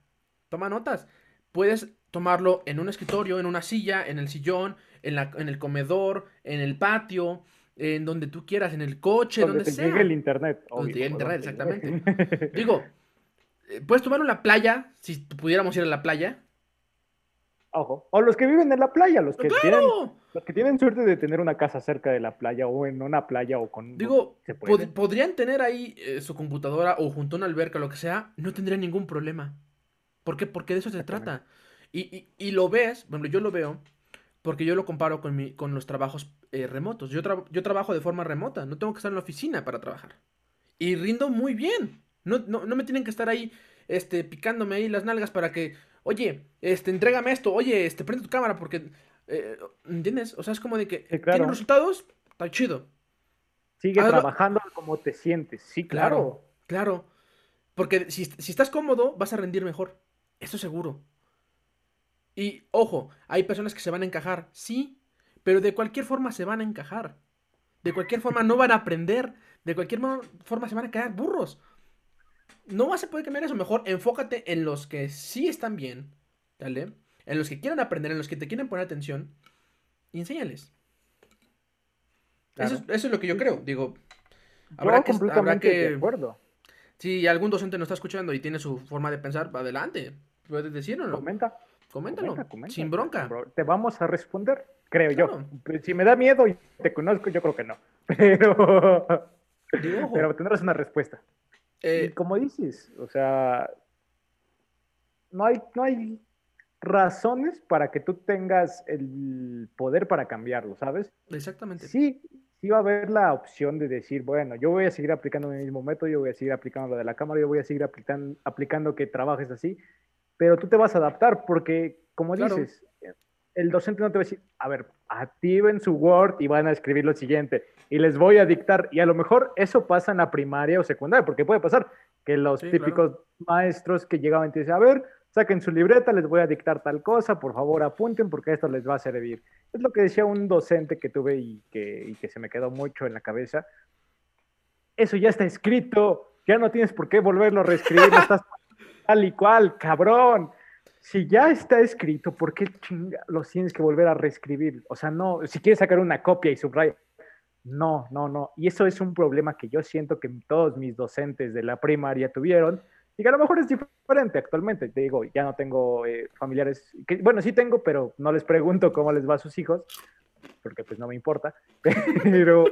Toma notas. Puedes tomarlo en un escritorio, en una silla, en el sillón, en, la, en el comedor, en el patio, en donde tú quieras, en el coche, donde, donde te llegue el internet. Donde llegue el internet, exactamente. (laughs) Digo, eh, puedes tomarlo en la playa, si pudiéramos ir a la playa, Ojo. O los que viven en la playa, los que, tienen, los que tienen suerte de tener una casa cerca de la playa o en una playa o con... Digo, podrían tener ahí eh, su computadora o junto a una alberca, lo que sea, no tendrían ningún problema. ¿Por qué? Porque de eso se trata. Y, y, lo ves, bueno, yo lo veo, porque yo lo comparo con, mi, con los trabajos eh, remotos. Yo, yo trabajo de forma remota, no tengo que estar en la oficina para trabajar. Y rindo muy bien. No, no, no me tienen que estar ahí este, picándome ahí las nalgas para que, oye, este, entrégame esto, oye, este, prende tu cámara porque, eh, ¿entiendes? O sea, es como de que, ¿tienen resultados? Está chido. Sigue trabajando como te sientes. Sí, claro. Claro. Porque si, si estás cómodo, vas a rendir mejor. Eso seguro. Y ojo, hay personas que se van a encajar, sí, pero de cualquier forma se van a encajar. De cualquier forma no van a aprender. De cualquier forma se van a quedar burros. No vas a poder cambiar eso. Mejor enfócate en los que sí están bien. ¿Vale? En los que quieren aprender, en los que te quieren poner atención. Y enséñales. Eso, es lo que yo creo. Digo, habrá que, habrá que, de acuerdo. Si algún docente nos está escuchando y tiene su forma de pensar, adelante. Puedes decirlo, ¿no? Comenta. Coméntalo. sin bronca. Te vamos a responder, creo yo. Si me da miedo y te conozco, yo creo que no. (laughs) Pero, pero tendrás una respuesta. Eh, como dices, o sea, no hay, no hay razones para que tú tengas el poder para cambiarlo, ¿sabes? Exactamente. Sí, sí va a haber la opción de decir, bueno, yo voy a seguir aplicando mi mismo método, yo voy a seguir aplicando lo de la cámara, yo voy a seguir aplicando, aplicando que trabajes así, pero tú te vas a adaptar porque, como dices, el docente no te va a decir, a ver, activen su Word y van a escribir lo siguiente y les voy a dictar. Y a lo mejor eso pasa en la primaria o secundaria, porque puede pasar que los típicos maestros que llegaban y te dicen, a ver, saquen su libreta, les voy a dictar tal cosa, por favor apunten porque esto les va a servir. Es lo que decía un docente que tuve y que, y que se me quedó mucho en la cabeza. Eso ya está escrito, ya no tienes por qué volverlo a reescribir, estás (laughs) tal y cual, cabrón. Si ya está escrito, ¿por qué chinga lo tienes que volver a reescribir? O sea, no, si quieres sacar una copia y subraya, no, no, no. Y eso es un problema que yo siento que todos mis docentes de la primaria tuvieron y que a lo mejor es diferente actualmente. Te digo, ya no tengo eh, familiares, que, bueno, sí tengo, pero no les pregunto cómo les va a sus hijos, porque pues no me importa. (laughs) Pero,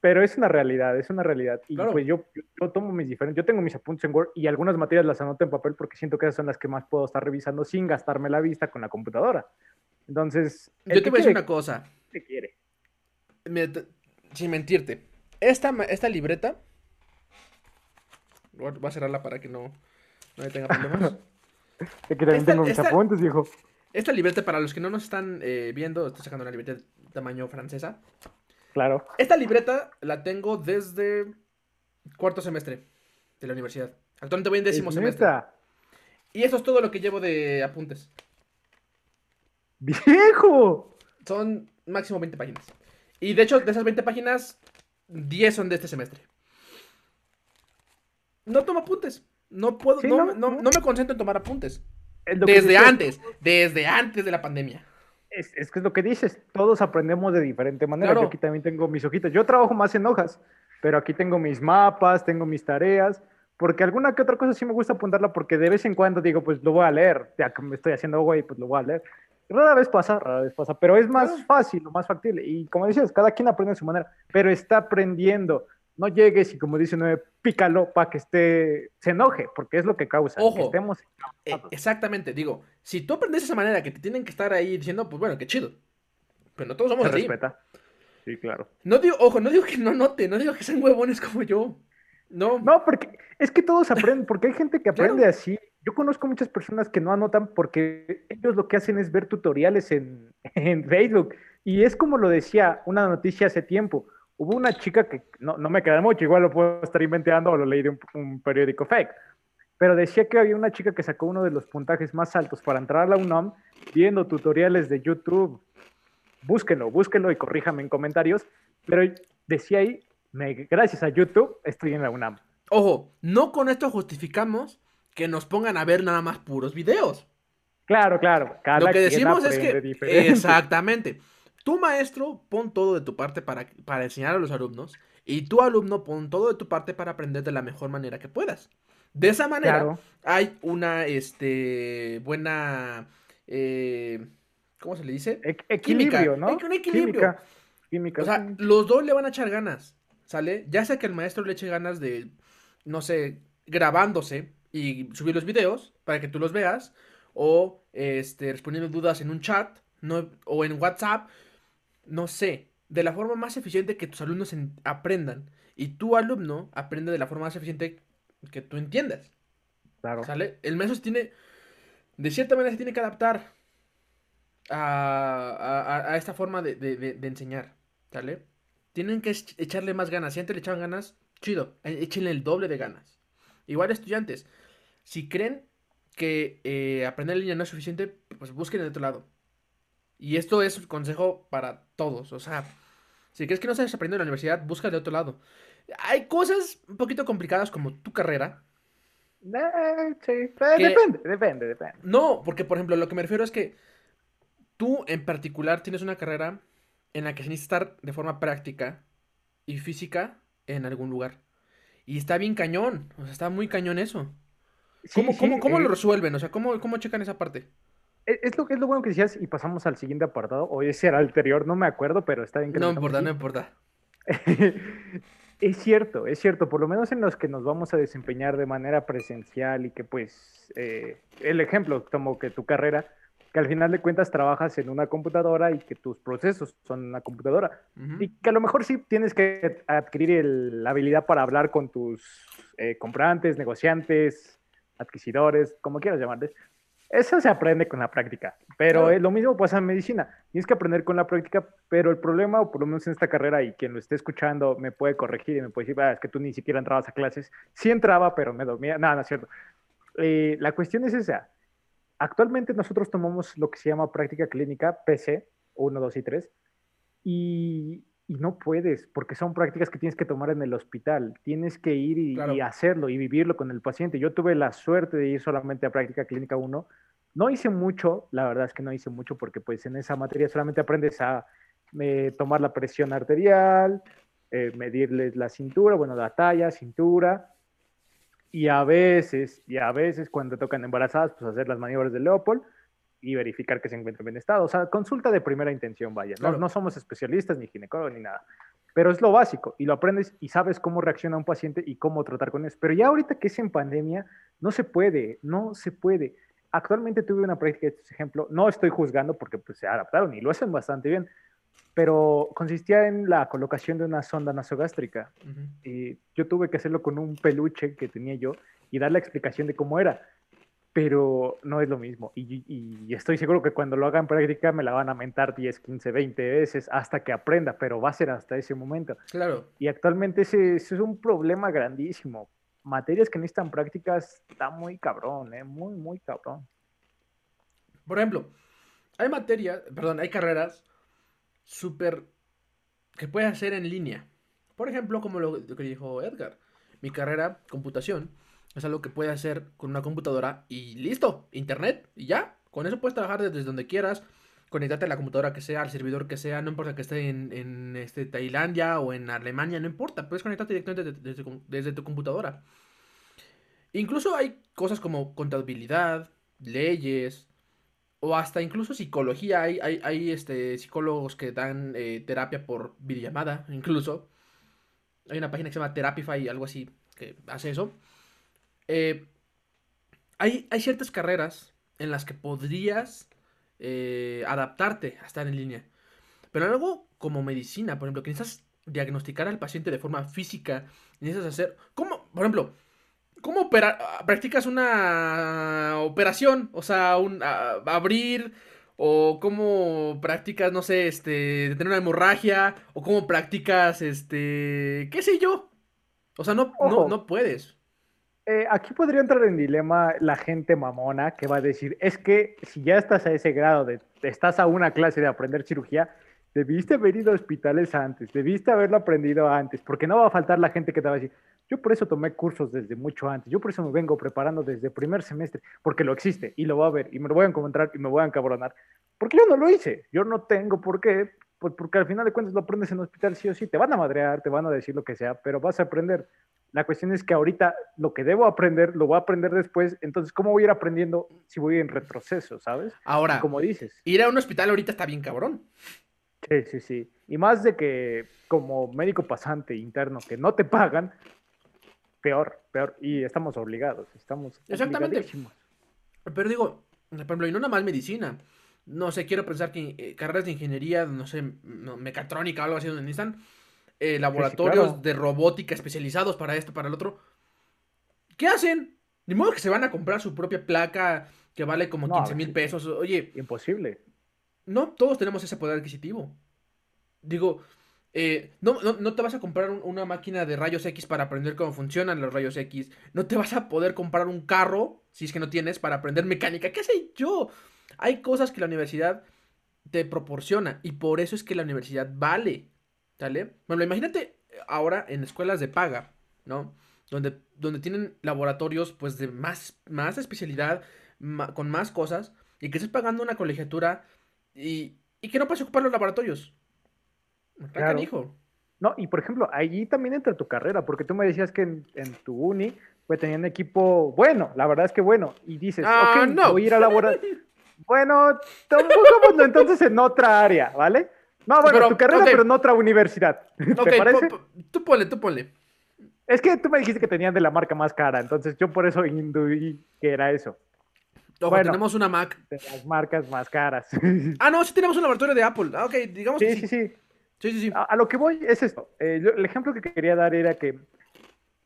pero es una realidad, es una realidad. Y pues yo, yo, tomo mis diferentes, yo tengo mis apuntes en Word y algunas materias las anoto en papel porque siento que esas son las que más puedo estar revisando sin gastarme la vista con la computadora. Entonces... Yo te voy a decir una cosa. ¿Qué quiere? sin mentirte, esta, esta libreta... Voy a cerrarla para que no, no tenga problemas. (laughs) que también tengo mis apuntes, viejo. Esta libreta, para los que no nos están eh, viendo, estoy sacando una libreta de tamaño francesa. Claro. Esta libreta la tengo desde cuarto semestre de la universidad. Actualmente voy en décimo semestre. Y eso es todo lo que llevo de apuntes. ¡Viejo! Son máximo 20 páginas. Y de hecho, de esas 20 páginas, 10 son de este semestre. No tomo apuntes. No puedo, no, no, me concentro en tomar apuntes. Desde antes, desde antes de la pandemia es, es, que es lo que dices, todos aprendemos de diferente manera. Yo aquí también tengo mis hojitas. Yo trabajo más en hojas, pero aquí tengo mis mapas, tengo mis tareas, porque alguna que otra cosa sí me gusta apuntarla porque de vez en cuando digo, pues lo voy a leer, ya que me estoy haciendo güey, pues lo voy a leer. Rara vez pasa, rara vez pasa, pero es más fácil o más factible. Y como decías, cada quien aprende a su manera, pero está aprendiendo no llegues y como dice Nueve, pícalo para que esté, se enoje, porque es lo que causa. Ojo, que estemos e, exactamente, digo, si tú aprendes de esa manera que te tienen que estar ahí diciendo, pues bueno, qué chido. Pero no todos somos se así. respeta. Sí, claro. No digo, ojo, no digo que no note, no digo que sean huevones como yo. No. No, porque es que todos aprenden, porque hay gente que (laughs) aprende así. Yo conozco muchas personas que no anotan porque ellos lo que hacen es ver tutoriales en, (laughs) en Facebook. Y es como lo decía una noticia hace tiempo hubo una chica que no, me queda mucho, igual lo puedo estar inventando o lo leí de un, periódico fake, pero decía que había una chica que sacó uno de los puntajes más altos para entrar a la UNAM viendo tutoriales de YouTube. Búsquenlo, búsquenlo y corríjame en comentarios, pero decía ahí, gracias a YouTube estoy en la UNAM. Ojo, no con esto justificamos que nos pongan a ver nada más puros videos. Claro, claro. Lo que decimos es que... Exactamente. Tu maestro pon todo de tu parte para, para enseñar a los alumnos y tu alumno pon todo de tu parte para aprender de la mejor manera que puedas. De esa manera hay una este, buena... Eh, ¿Cómo se le dice? equilibrio, ¿no? un equilibrio. Química. O sea, los dos le van a echar ganas, ¿sale? Ya sea que el maestro le eche ganas de, no sé, grabándose y subir los videos para que tú los veas, o este, respondiendo dudas en un chat, no, o en WhatsApp, no sé, de la forma más eficiente que tus alumnos aprendan. Y tu alumno aprende de la forma más eficiente que tú entiendas. Claro. ¿Sale? El maestro se tiene, de cierta manera, se tiene que adaptar a, esta forma de, enseñar. ¿Sale? tienen que echarle más ganas. Si antes le echaban ganas, chido, e, échenle el doble de ganas. Igual estudiantes, si creen que eh, aprender en línea no es suficiente, pues busquen de otro lado. Y esto es un consejo para todos. O sea, si crees que no sabes aprender en la universidad, busca de otro lado. Hay cosas un poquito complicadas como tu carrera. Eh, sí, eh, depende, depende, depende. No, porque por ejemplo, lo que me refiero es que tú en particular tienes una carrera en la que se necesita estar de forma práctica y física en algún lugar. Y está bien cañón, o sea, está muy cañón eso. ¿Cómo, cómo, lo resuelven? O sea, ¿cómo, ¿cómo checan esa parte? E, es lo, es lo bueno que decías y pasamos al siguiente apartado. O ese era el anterior, no me acuerdo, pero está bien que No importa, no (laughs) importa. es cierto, es cierto. Por lo menos en los que nos vamos a desempeñar de manera presencial y que pues eh, el ejemplo, como que tu carrera, que al final de cuentas trabajas en una computadora y que tus procesos son una computadora. Y que a lo mejor sí tienes que adquirir la habilidad para hablar con tus eh, comprantes, negociantes, adquisidores, como quieras llamarles, eso se aprende con la práctica, pero es lo mismo pasa en medicina. Tienes que aprender con la práctica, pero el problema, o por lo menos en esta carrera, y quien lo esté escuchando me puede corregir y me puede decir, ah, es que tú ni siquiera entrabas a clases. Sí entraba, pero me dormía. Nada, no es cierto. Eh, la cuestión es esa. Actualmente nosotros tomamos lo que se llama práctica clínica, PC, 1, 2 y 3, y y no puedes, porque son prácticas que tienes que tomar en el hospital. Tienes que ir y, hacerlo y vivirlo con el paciente. Yo tuve la suerte de ir solamente a práctica clínica 1. No hice mucho, la verdad es que no hice mucho porque pues en esa materia solamente aprendes a eh, tomar la presión arterial, eh, medirles la cintura, bueno, la talla, cintura, y a veces, y a veces cuando tocan embarazadas, pues hacer las maniobras de Leopold y verificar que se encuentra en buen estado. O sea, consulta de primera intención, vaya. No, no somos especialistas ni ginecólogos ni nada. Pero es lo básico y lo aprendes y sabes cómo reacciona un paciente y cómo tratar con eso. Pero ya ahorita que es en pandemia, no se puede, no se puede. Actualmente tuve una práctica de este ejemplo, no estoy juzgando porque pues, se adaptaron y lo hacen bastante bien, pero consistía en la colocación de una sonda nasogástrica. Y yo tuve que hacerlo con un peluche que tenía yo y dar la explicación de cómo era pero no es lo mismo. Y, estoy seguro que cuando lo haga en práctica me la van a mentar 10, 15, 20 veces hasta que aprenda, pero va a ser hasta ese momento. Claro. Y actualmente ese, es un problema grandísimo. Materias que necesitan prácticas está muy cabrón, ¿eh? muy, muy cabrón. Por ejemplo, hay materias, perdón, hay carreras súper que puedes hacer en línea. Por ejemplo, como lo que dijo Edgar, mi carrera, computación es algo que puedes hacer con una computadora y listo, internet y ya. Con eso puedes trabajar desde donde quieras, conectarte a la computadora que sea, al servidor que sea, no importa que esté en, este, Tailandia o en Alemania, no importa, puedes conectarte directamente desde, tu computadora. Incluso hay cosas como contabilidad, leyes, o hasta incluso psicología. Hay, hay, este, psicólogos que dan eh, terapia por videollamada, incluso. Hay una página que se llama Therapify, algo así, que hace eso. Eh, hay, hay, ciertas carreras en las que podrías eh, adaptarte a estar en línea. Pero algo como medicina, por ejemplo, que necesitas diagnosticar al paciente de forma física, necesitas hacer... ¿Cómo, por ejemplo, cómo practicas una operación? O sea, un, abrir o cómo practicas, no sé, este, tener una hemorragia, o cómo practicas, este, qué sé yo. O sea, no, no, no puedes. Eh, aquí podría entrar en dilema la gente mamona que va a decir, es que si ya estás a ese grado de, estás a una clase de aprender cirugía, debiste haber ido a hospitales antes, debiste haberlo aprendido antes, porque no va a faltar la gente que te va a decir, yo por eso tomé cursos desde mucho antes, yo por eso me vengo preparando desde primer semestre, porque lo existe y lo va a ver y me lo voy a encontrar y me voy a encabronar, porque yo no lo hice, yo no tengo por qué, pues porque al final de cuentas lo aprendes en el hospital sí o sí, te van a madrear, te van a decir lo que sea, pero vas a aprender. La cuestión es que ahorita lo que debo aprender, lo voy a aprender después. Entonces, ¿cómo voy a ir aprendiendo si voy en retroceso, sabes? Ahora, como dices. Ir a un hospital ahorita está bien cabrón. Sí, sí, sí. Y más de que como médico pasante interno que no te pagan, peor, peor. Y estamos obligados, estamos Exactamente. Pero digo, por ejemplo, y no nada más medicina. No sé, quiero pensar que eh, carreras de ingeniería, no sé, mecatrónica o algo así donde necesitan eh, laboratorios de robótica especializados para esto, para el otro. ¿Qué hacen? Ni modo que se van a comprar su propia placa que vale como 15 mil pesos. Oye. Imposible. No todos tenemos ese poder adquisitivo. Digo, Eh, no, no, te vas a comprar una máquina de rayos X para aprender cómo funcionan los rayos X. No te vas a poder comprar un carro, si es que no tienes, para aprender mecánica. ¿Qué sé yo? Hay cosas que la universidad te proporciona y por eso es que la universidad vale. ¿Sale? Bueno, imagínate ahora en escuelas de paga, ¿no? Donde, donde tienen laboratorios pues de más, más especialidad, con más cosas, y que estés pagando una colegiatura y, y que no puedes ocupar los laboratorios. Claro. Hijo. No, y por ejemplo, allí también entra tu carrera, porque tú me decías que en, tu uni, pues tenían equipo bueno, la verdad es que bueno, y dices, ah, ok, no. voy a ir a laborar. (laughs) bueno, tampoco, entonces en otra área, ¿vale? No, bueno, tu carrera, pero en otra universidad. (laughs) ¿Te parece? Tú ponle, tú ponle. Es que tú me dijiste que tenían de la marca más cara, entonces yo por eso induí que era eso. Ojo, tenemos una Mac. De las marcas más caras. (laughs) Ah, no, sí tenemos un laboratorio de Apple. Ah, ok, digamos sí, sí. sí. Sí, sí, sí. A, lo que voy es esto. Eh, el ejemplo que quería dar era que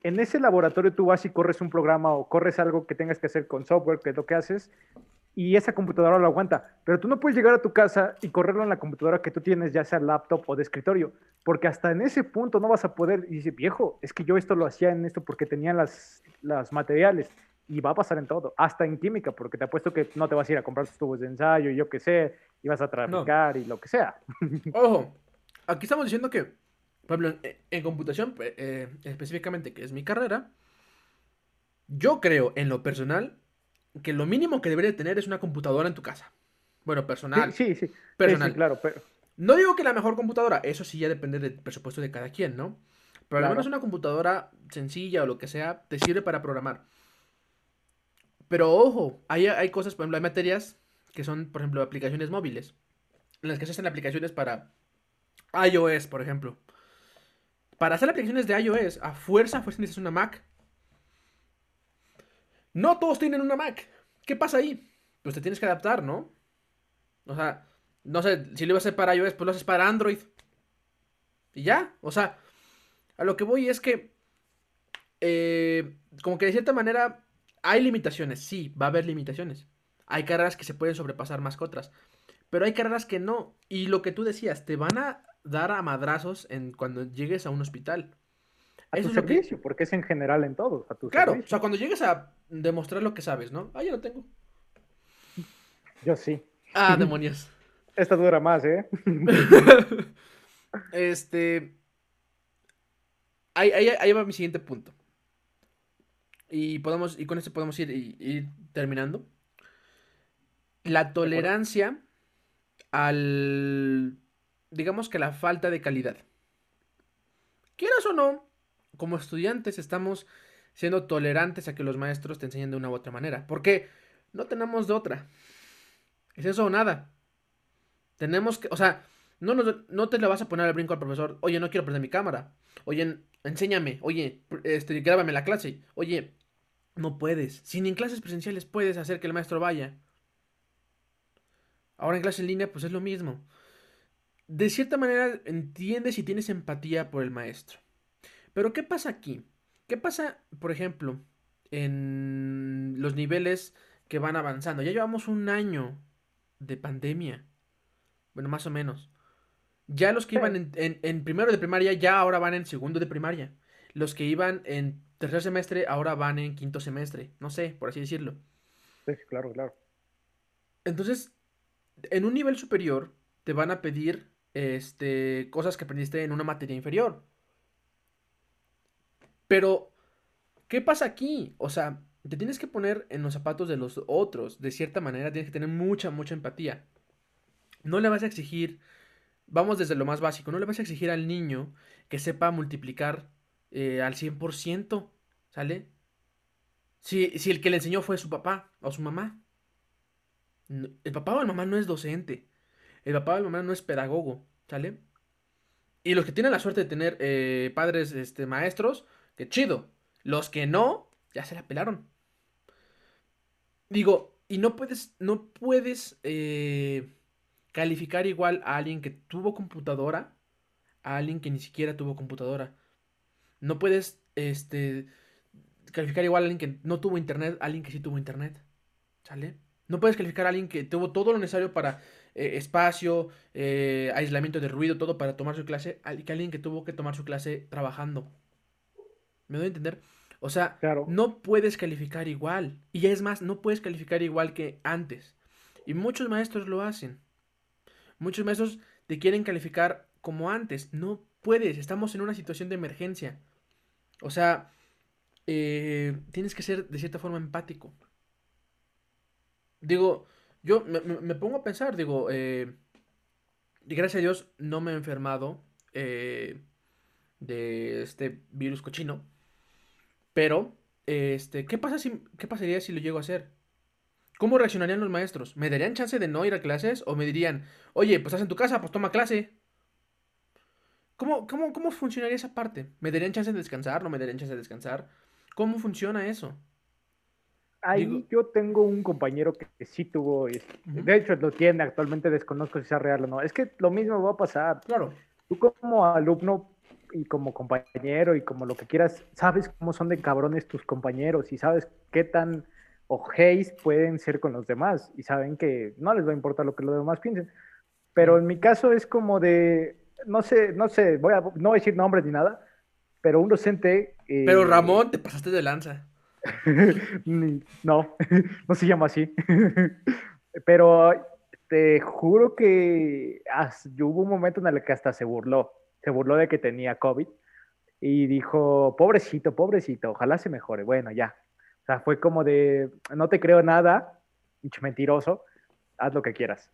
en ese laboratorio tú vas y corres un programa o corres algo que tengas que hacer con software, que es lo que haces, y esa computadora lo aguanta. Pero tú no puedes llegar a tu casa y correrlo en la computadora que tú tienes, ya sea laptop o de escritorio, porque hasta en ese punto no vas a poder. Y dice, viejo, es que yo esto lo hacía en esto porque tenía las, las materiales. Y va a pasar en todo, hasta en química, porque te apuesto que no te vas a ir a comprar tus tubos de ensayo y yo qué sé, y vas a traficar y lo que sea. (laughs) Ojo, aquí estamos diciendo que, por ejemplo, en, computación, eh, específicamente, que es mi carrera, yo creo, en lo personal, que lo mínimo que debería tener es una computadora en tu casa. Bueno, personal. Sí, sí, Personal. claro, pero... No digo que la mejor computadora, eso sí ya depende del presupuesto de cada quien, ¿no? Pero al menos una computadora sencilla o lo que sea te sirve para programar. Pero ojo, hay, hay cosas, por ejemplo, hay materias que son, por ejemplo, aplicaciones móviles. En las que se hacen aplicaciones para iOS, por ejemplo. Para hacer aplicaciones de iOS, a fuerza, fuerza necesitas una Mac. No todos tienen una Mac. ¿Qué pasa ahí? Pues te tienes que adaptar, ¿no? O sea, no sé, si lo ibas a hacer para iOS, pues lo haces para Android. Y ya, o sea, a lo que voy es que, eh, como que de cierta manera, hay limitaciones, sí, va a haber limitaciones. Hay carreras que se pueden sobrepasar más que otras, pero hay carreras que no. Y lo que tú decías, te van a dar a madrazos en cuando llegues a un hospital. A tu servicio, porque es en general en todo. claro, o sea, cuando llegues a demostrar lo que sabes, ¿no? Ah, ya lo tengo. Yo sí. Ah, (laughs) demonios. Esta dura más, ¿eh? (laughs) este. Ahí, ahí, va mi siguiente punto. Y podemos, y con esto podemos ir, ir terminando. La tolerancia al digamos que la falta de calidad. Quieras o no, como estudiantes estamos siendo tolerantes a que los maestros te enseñen de una u otra manera, porque no tenemos de otra. Es eso o nada. Tenemos que, o sea, no, no, te le vas a poner al brinco al profesor, oye, no quiero prender mi cámara, oye, enséñame, oye, este, grábame la clase, oye, no puedes. Si en clases presenciales puedes hacer que el maestro vaya. Ahora en clase en línea, pues es lo mismo de cierta manera entiendes y tienes empatía por el maestro. Pero ¿qué pasa aquí? ¿Qué pasa, por ejemplo, en los niveles que van avanzando? Ya llevamos un año de pandemia. Bueno, más o menos. Ya los que iban en, primero de primaria, ya ahora van en segundo de primaria. Los que iban en tercer semestre, ahora van en quinto semestre. No sé, por así decirlo. Sí, claro, claro. Entonces, en un nivel superior, te van a pedir este, cosas que aprendiste en una materia inferior. Pero, ¿qué pasa aquí? O sea, te tienes que poner en los zapatos de los otros. De cierta manera, tienes que tener mucha, mucha empatía. No le vas a exigir, vamos desde lo más básico, no le vas a exigir al niño que sepa multiplicar eh, al 100%, ¿sale? Si, si el que le enseñó fue su papá o su mamá. El papá o la mamá no es docente. El papá o la mamá no es pedagogo, ¿sale? Y los que tienen la suerte de tener eh, padres este, maestros, que chido. Los que no, ya se la pelaron. Digo, y no puedes, no puedes eh, calificar igual a alguien que tuvo computadora a alguien que ni siquiera tuvo computadora. No puedes este, calificar igual a alguien que no tuvo internet a alguien que sí tuvo internet. ¿Sale? No puedes calificar a alguien que tuvo todo lo necesario para eh, espacio, eh, aislamiento de ruido, todo para tomar su clase, que alguien que tuvo que tomar su clase trabajando. ¿Me doy a entender? O sea, no puedes calificar igual. Y es más, no puedes calificar igual que antes. Y muchos maestros lo hacen. Muchos maestros te quieren calificar como antes. No puedes, estamos en una situación de emergencia. O sea, eh, tienes que ser de cierta forma empático. Digo, yo me, pongo a pensar, digo, eh, gracias a Dios no me he enfermado eh, de este virus cochino. Pero, este, ¿qué, pasa si, ¿qué pasaría si lo llego a hacer? ¿Cómo reaccionarían los maestros? ¿Me darían chance de no ir a clases? ¿O me dirían, oye, pues estás en tu casa, pues toma clase? ¿Cómo, cómo, cómo funcionaría esa parte? ¿Me darían chance de descansar? ¿No me darían chance de descansar? ¿Cómo funciona eso? Ahí yo tengo un compañero que, sí tuvo, de hecho lo tiene actualmente, desconozco si sea real o no. Es que lo mismo va a pasar. Claro. Tú como alumno y como compañero y como lo que quieras, sabes cómo son de cabrones tus compañeros y sabes qué tan ojéis pueden ser con los demás y saben que no les va a importar lo que los demás piensen. Pero en mi caso es como de, no sé, no sé, voy a, no voy a decir nombres ni nada, pero un docente... Eh, pero Ramón, te pasaste de lanza. (laughs) no, (laughs) no se llama así. (laughs) pero te juro que hubo un momento en el que hasta se burló se burló de que tenía COVID y dijo, pobrecito, pobrecito, ojalá se mejore. Bueno, ya. O sea, fue como de, no te creo nada, mentiroso, haz lo que quieras.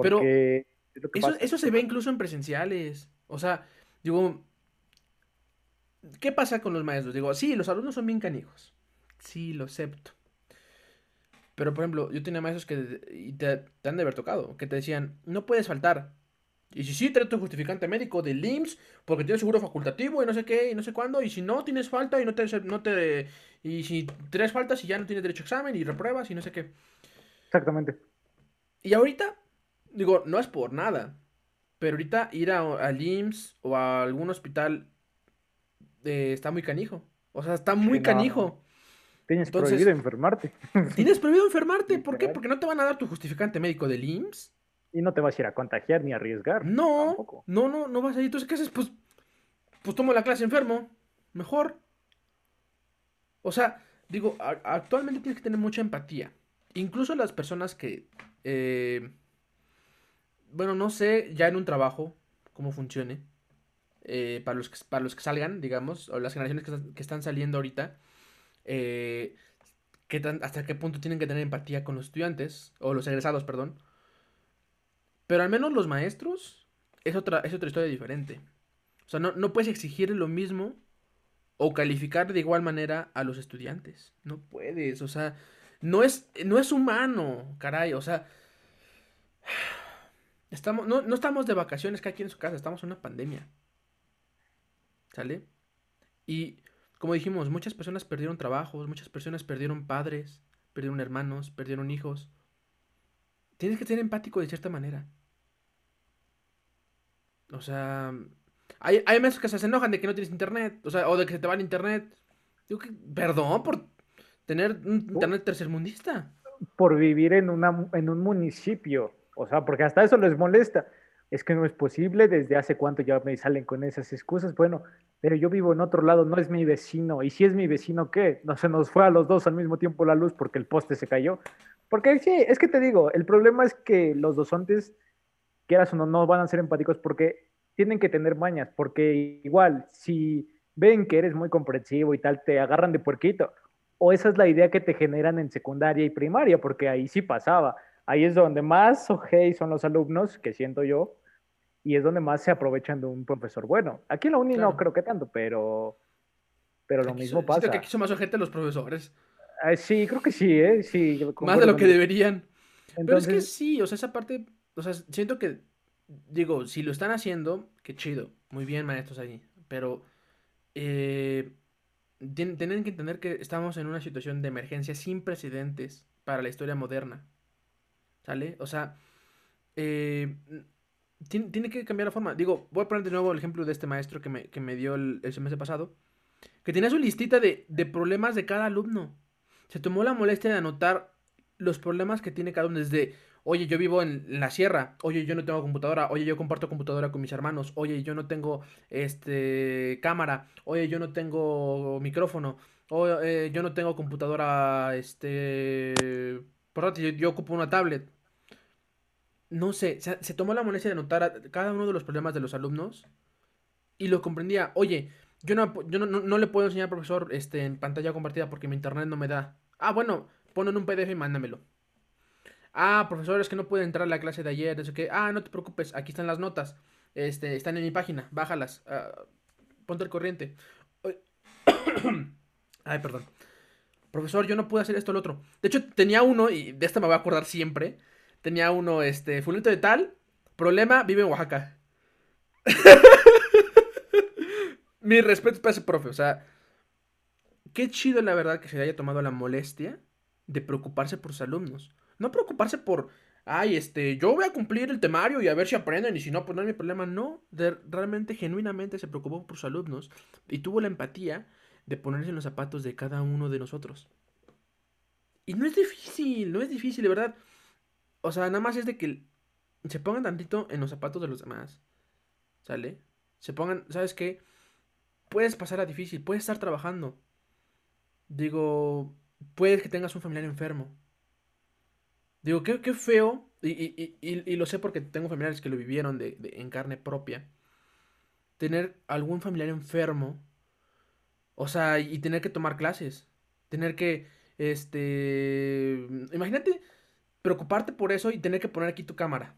Pero eso, se ve incluso en presenciales. O sea, digo, ¿qué pasa con los maestros? Digo, sí, los alumnos son bien canijos. Sí, lo acepto. Pero, por ejemplo, yo tenía maestros que te, te han de haber tocado, que te decían, no puedes faltar. Y si sí, trae tu justificante médico de IMSS porque tienes seguro facultativo y no sé qué y no sé cuándo. Y si no, tienes falta y no te... No te y si tres faltas y ya no tienes derecho a examen y repruebas y no sé qué. Exactamente. Y ahorita, digo, no es por nada. Pero ahorita ir a, al IMSS o a algún hospital eh, está muy canijo. O sea, está muy canijo. Tienes prohibido enfermarte. (laughs) Tienes prohibido enfermarte. ¿Por qué? Porque no te van a dar tu justificante médico del IMSS. Y no te vas a ir a contagiar ni a arriesgar. No, no, no, no vas a ir. Entonces, ¿qué haces? Pues, pues tomo la clase enfermo. Mejor. O sea, digo, actualmente tienes que tener mucha empatía. Incluso las personas que, eh, bueno, no sé ya en un trabajo cómo funcione. Eh, para, los que, para los que salgan, digamos, o las generaciones que, están saliendo ahorita, eh, hasta qué punto tienen que tener empatía con los estudiantes, o los egresados, perdón, pero al menos los maestros es otra, es otra historia diferente. O sea, no, puedes exigir lo mismo o calificar de igual manera a los estudiantes. No puedes, o sea, no es, no es humano, caray, o sea, (sighs) estamos, no, no estamos de vacaciones cada quien en su casa, estamos en una pandemia. ¿Sale? Y como dijimos, muchas personas perdieron trabajos, muchas personas perdieron padres, perdieron hermanos, perdieron hijos. Tienes que ser empático de cierta manera. O sea, hay, hay meses que se enojan de que no tienes internet, o sea, o de que se te va el internet. Digo que, perdón por tener un internet tercermundista. Por vivir en, una, en un municipio, o sea, porque hasta eso les molesta. Es que no es posible, desde hace cuánto ya me salen con esas excusas. Bueno, pero yo vivo en otro lado, no es mi vecino. ¿Y si es mi vecino qué? No se nos fue a los dos al mismo tiempo la luz porque el poste se cayó. Porque sí, es que te digo, el problema es que los docentes quieras o no, no van a ser empáticos porque tienen que tener mañas, porque igual, si ven que eres muy comprensivo y tal, te agarran de puerquito. O esa es la idea que te generan en secundaria y primaria, porque ahí sí pasaba. Ahí es donde más ojei son los alumnos, que siento yo, y es donde más se aprovechan de un profesor bueno. Aquí en la uni no creo que tanto, pero, pero lo mismo pasa. que aquí son más ojete los profesores. Ah, sí, creo que sí, ¿eh? Sí, más de lo que deberían. Pero es que sí, o sea, esa parte o sea, siento que, digo, si lo están haciendo, qué chido, muy bien maestros ahí, pero eh, tienen que entender que estamos en una situación de emergencia sin precedentes para la historia moderna, ¿sale? O sea, eh, tiene, que cambiar la forma. Digo, voy a poner de nuevo el ejemplo de este maestro que me, que me dio el, el, semestre pasado, que tenía su listita de, de problemas de cada alumno. Se tomó la molestia de anotar los problemas que tiene cada uno, desde Oye, yo vivo en la sierra. Oye, yo no tengo computadora. Oye, yo comparto computadora con mis hermanos. Oye, yo no tengo este cámara. Oye, yo no tengo micrófono. Oye, yo no tengo computadora este por yo, yo ocupo una tablet. No sé, se, se tomó la molestia de anotar cada uno de los problemas de los alumnos y lo comprendía. Oye, yo no, yo no, le puedo enseñar al profesor este, en pantalla compartida porque mi internet no me da. Ah, bueno, ponlo en un PDF y mándamelo. Ah, profesor, es que no puede entrar a la clase de ayer. Eso que, ah, no te preocupes, aquí están las notas. Este, están en mi página, bájalas. Ah, ponte el corriente. (coughs) Ay, perdón. Profesor, yo no pude hacer esto o lo otro. De hecho, tenía uno, y de este me voy a acordar siempre. Tenía uno, este, fulento de tal. Problema, vive en Oaxaca. (laughs) Mi respeto para ese profe, o sea, qué chido la verdad que se haya tomado la molestia de preocuparse por sus alumnos. No preocuparse por, ay, este, yo voy a cumplir el temario y a ver si aprenden y si no, pues mi problema. No, realmente, genuinamente se preocupó por sus alumnos y tuvo la empatía de ponerse en los zapatos de cada uno de nosotros. Y no es difícil, no es difícil, de verdad. O sea, nada más es de que se pongan tantito en los zapatos de los demás. ¿Sale? Se pongan, ¿sabes qué? puedes pasar a difícil, puedes estar trabajando. Digo, puedes que tengas un familiar enfermo. Digo, qué, qué feo, y, lo sé porque tengo familiares que lo vivieron de, en carne propia. Tener algún familiar enfermo, o sea, y tener que tomar clases. Tener que, este, imagínate preocuparte por eso y tener que poner aquí tu cámara.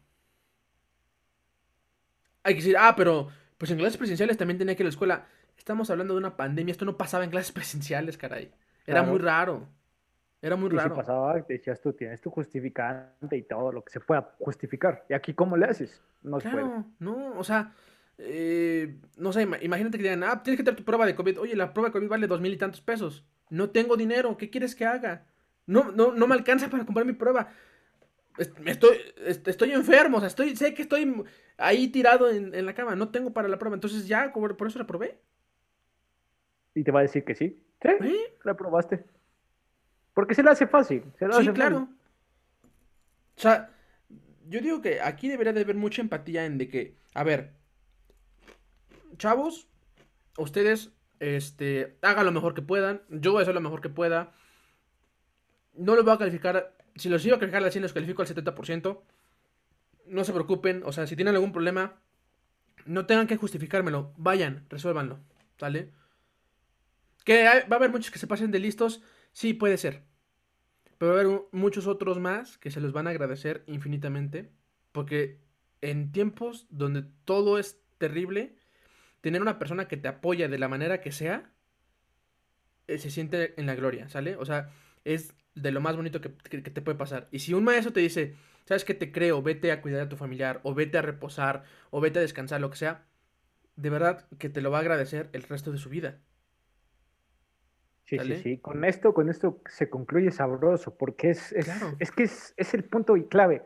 Hay que decir, ah, pero pues en clases presenciales también tenía que ir a la escuela. Estamos hablando de una pandemia, esto no pasaba en clases (laughs) presenciales, caray. Era muy raro. Era muy raro. Si pasaba, decías tú, tienes tu justificante y todo lo que se pueda justificar. ¿Y aquí cómo le haces? No claro, no, o sea, eh, no sé, imagínate que digan, ah, tienes que tener tu prueba de COVID. Oye, la prueba de COVID vale dos mil y tantos pesos. No tengo dinero, ¿qué quieres que haga? No, no, no me alcanza para comprar mi prueba. Estoy, estoy enfermo, o sea, estoy, sé que estoy ahí tirado en, en la cama, no tengo para la prueba. Entonces ya, por eso la probé. Y te va a decir que sí. Sí, la probaste. Porque se le hace fácil. sí, claro. O sea, yo digo que aquí debería de haber mucha empatía en de que, a ver, chavos, ustedes, este, hagan lo mejor que puedan. Yo voy a hacer lo mejor que pueda. No lo voy a calificar. Si los iba a calificar al 100, los califico al 70%. No se preocupen. O sea, si tienen algún problema, no tengan que justificármelo. Vayan, resuélvanlo. ¿Sale? Que va a haber muchos que se pasen de listos, sí puede ser. Pero va a haber muchos otros más que se los van a agradecer infinitamente. Porque en tiempos donde todo es terrible, tener una persona que te apoya de la manera que sea, eh, se siente en la gloria, ¿sale? O sea, es de lo más bonito que, te puede pasar. Y si un maestro te dice, sabes que te creo, vete a cuidar a tu familiar, o vete a reposar, o vete a descansar, lo que sea, de verdad que te lo va a agradecer el resto de su vida. Sí, sí, sí. Con esto, con esto se concluye sabroso, porque es, es, es que es, es, el punto y clave.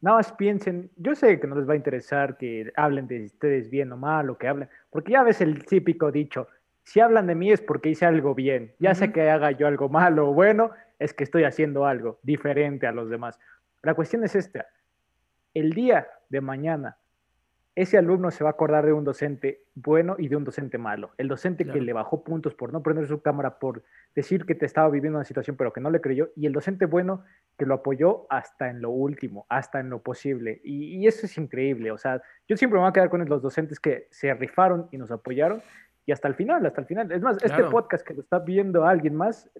Nada más piensen, yo sé que no les va a interesar que hablen de ustedes bien o mal o que hablen, porque ya ves el típico dicho, si hablan de mí es porque hice algo bien, ya sé que haga yo algo malo o bueno, es que estoy haciendo algo diferente a los demás. La cuestión es esta, el día de mañana ese alumno se va a acordar de un docente bueno y de un docente malo. El docente que le bajó puntos por no prender su cámara, por decir que te estaba viviendo una situación pero que no le creyó, y el docente bueno que lo apoyó hasta en lo último, hasta en lo posible. Y, eso es increíble. O sea, yo siempre me voy a quedar con los docentes que se rifaron y nos apoyaron y hasta el final, hasta el final. Es más, este podcast que lo está viendo alguien más,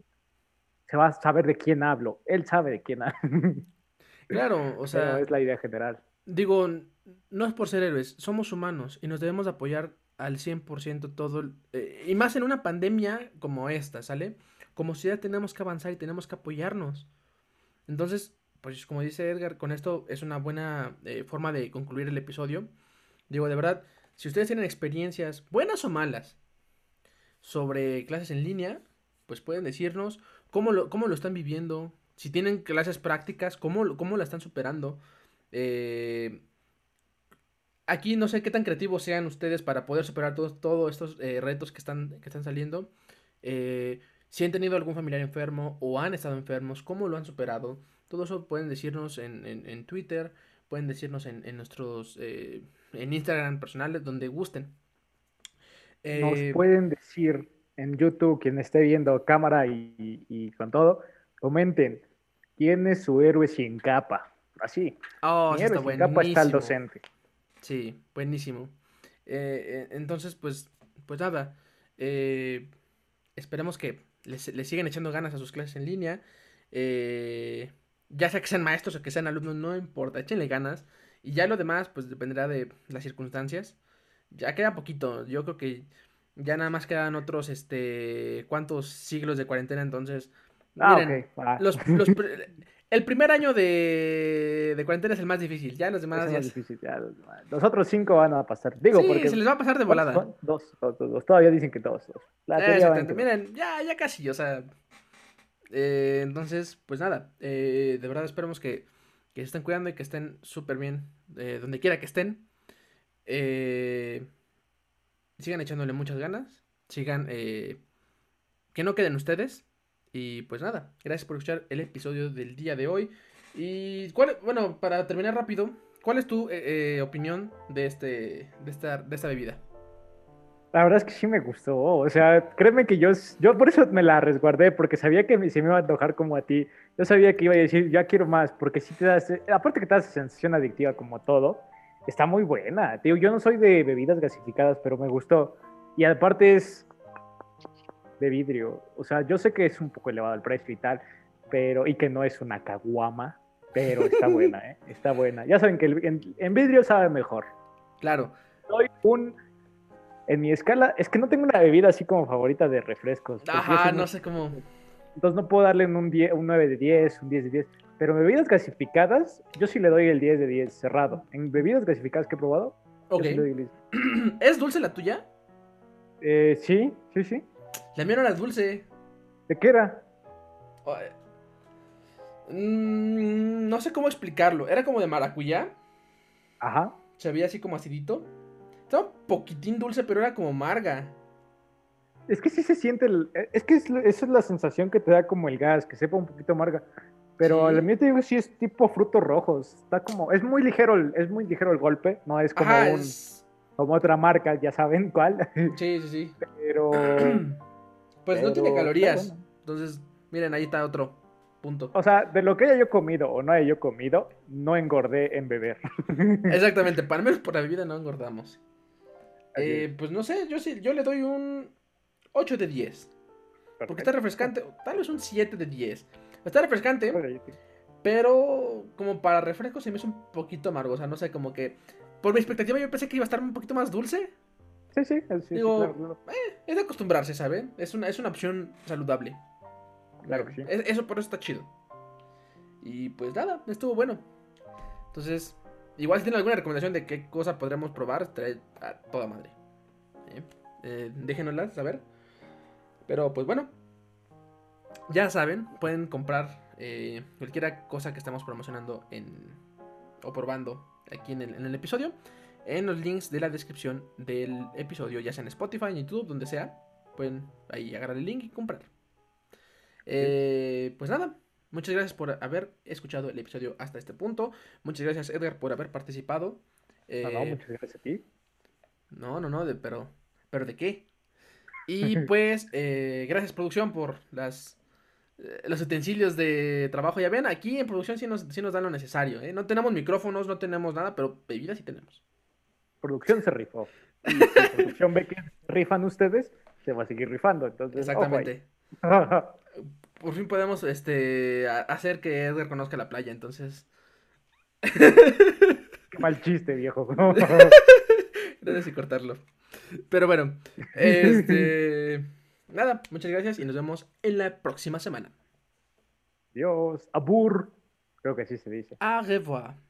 se va a saber de quién hablo. Él sabe de quién hablo. Claro, o (laughs) sea. es la idea general. Digo, no es por ser héroes, somos humanos y nos debemos apoyar al 100% todo. Eh, y más en una pandemia como esta, ¿sale? Como sociedad tenemos que avanzar y tenemos que apoyarnos. Entonces, pues como dice Edgar, con esto es una buena eh, forma de concluir el episodio. Digo, de verdad, si ustedes tienen experiencias, buenas o malas, sobre clases en línea, pues pueden decirnos cómo lo, cómo lo están viviendo, si tienen clases prácticas, cómo, cómo la están superando. Eh, aquí no sé qué tan creativos sean ustedes para poder superar todos, estos eh, retos que están, que están saliendo. Eh, si han tenido algún familiar enfermo o han estado enfermos, cómo lo han superado. todo eso pueden decirnos en, en, Twitter, pueden decirnos en, en nuestros, eh, en Instagram personales, donde gusten. Nos pueden decir en YouTube, quien esté viendo cámara y, y, con todo, comenten, ¿quién es su héroe sin capa? Así. Oh, Mi héroe sin capa está el docente. Sí, buenísimo. Eh, entonces, pues, pues nada, esperemos que les, les, sigan echando ganas a sus clases en línea. Eh, ya sea que sean maestros o que sean alumnos, no importa, échenle ganas. Y ya lo demás, pues dependerá de las circunstancias. Ya queda poquito, yo creo que ya nada más quedan otros, este, cuántos siglos de cuarentena, entonces... Ah, miren, los, (laughs) el primer año de, de, cuarentena es el más difícil, ya los demás... ya... Difícil, ya los, otros cinco van a pasar, digo, sí, porque... se les va a pasar de volada. Dos, dos, dos, todavía dicen que todos. dos. miren, ya, ya casi, o sea... Eh, entonces, pues nada, eh, de verdad esperemos que, que, se estén cuidando y que estén súper bien eh, donde quiera que estén. sigan echándole muchas ganas, sigan, que no queden ustedes. Y pues nada, gracias por escuchar el episodio del día de hoy. Y cuál, bueno, para terminar rápido, ¿cuál es tu opinión de, este, de, esta, de esta bebida? La verdad es que sí me gustó. O sea, créeme que yo, yo por eso me la resguardé, porque sabía que se me iba a antojar como a ti. Yo sabía que iba a decir, ya quiero más, porque si te das, aparte que te das sensación adictiva como todo, está muy buena. Tío, yo no soy de bebidas gasificadas, pero me gustó. Y aparte es de vidrio. O sea, yo sé que es un poco elevado el precio y tal, pero, y que no es una caguama, pero está (laughs) buena, ¿eh? Está buena. Ya saben que en, en vidrio sabe mejor. Claro. Soy un en mi escala, es que no tengo una bebida así como favorita de refrescos. Ajá, no sé cómo. Entonces no puedo darle un, 10, un 9 de 10, un 10 de 10. Pero bebidas gasificadas, yo sí le doy el 10 de 10 cerrado. En bebidas gasificadas que he probado, Ok. (clears throat) ¿Es dulce la tuya? Eh, sí, sí, sí. La mía no era dulce. ¿De qué era? Mm, no sé cómo explicarlo. Era como de maracuyá. Ajá. Se veía así como acidito. Estaba un poquitín dulce, pero era como amarga. Es que sí se siente, e, es que esa es la sensación que te da como el gas, que sepa un poquito amarga. Pero sí. mí te digo sí es tipo frutos rojos. Está como, es muy ligero, el, es muy ligero el golpe, no es como un, como otra marca, ya saben cuál. Sí, sí, sí. Pero (clears throat) pues no tiene calorías. Entonces, miren, ahí está otro. Punto. O sea, de lo que haya yo comido o no haya yo comido, no engordé en beber. (laughs) Exactamente, para menos por la bebida no engordamos. Eh, pues no sé, yo sí, yo le doy un 8 de 10. Porque está refrescante, tal vez un 7 de 10. Está refrescante, pero como para refresco se me hizo un poquito amargo. O sea, no sé, como que por mi expectativa yo pensé que iba a estar un poquito más dulce. Sí, sí, sí. Digo, eh, es de acostumbrarse, ¿saben? Es una, es una opción saludable. Claro que sí. eso por eso está chido. Y pues nada, estuvo bueno. Entonces, Igual si tienen alguna recomendación de qué cosa podremos probar, trae a toda madre. ¿Eh? Eh, déjenoslas saber. Pero pues bueno, ya saben, pueden comprar eh, cualquier cosa que estamos promocionando en, o probando aquí en el, en el, episodio. En los links de la descripción del episodio, ya sea en Spotify, en YouTube, donde sea. Pueden ahí agarrar el link y comprar. pues nada, Muchas gracias por haber escuchado el episodio hasta este punto. Muchas gracias, Edgar, por haber participado. no, no, eh, muchas gracias a ti. No, no, no, pero, pero ¿de qué? Y (laughs) pues, eh, gracias, producción, por las eh, los utensilios de trabajo. Ya ven, aquí en producción sí nos, sí nos dan lo necesario. No tenemos micrófonos, no tenemos nada, pero bebidas sí tenemos. Producción se rifó. Y si (laughs) producción ve que rifan ustedes, se va a seguir rifando. Entonces, Exactamente. (laughs) por fin podemos este hacer que Edgar conozca la playa, entonces. (laughs) Qué mal chiste, viejo. gracias y cortarlo. Pero bueno, este. Nada, muchas gracias y nos vemos en la próxima semana. Dios, abur. Creo que así se dice. Au revoir.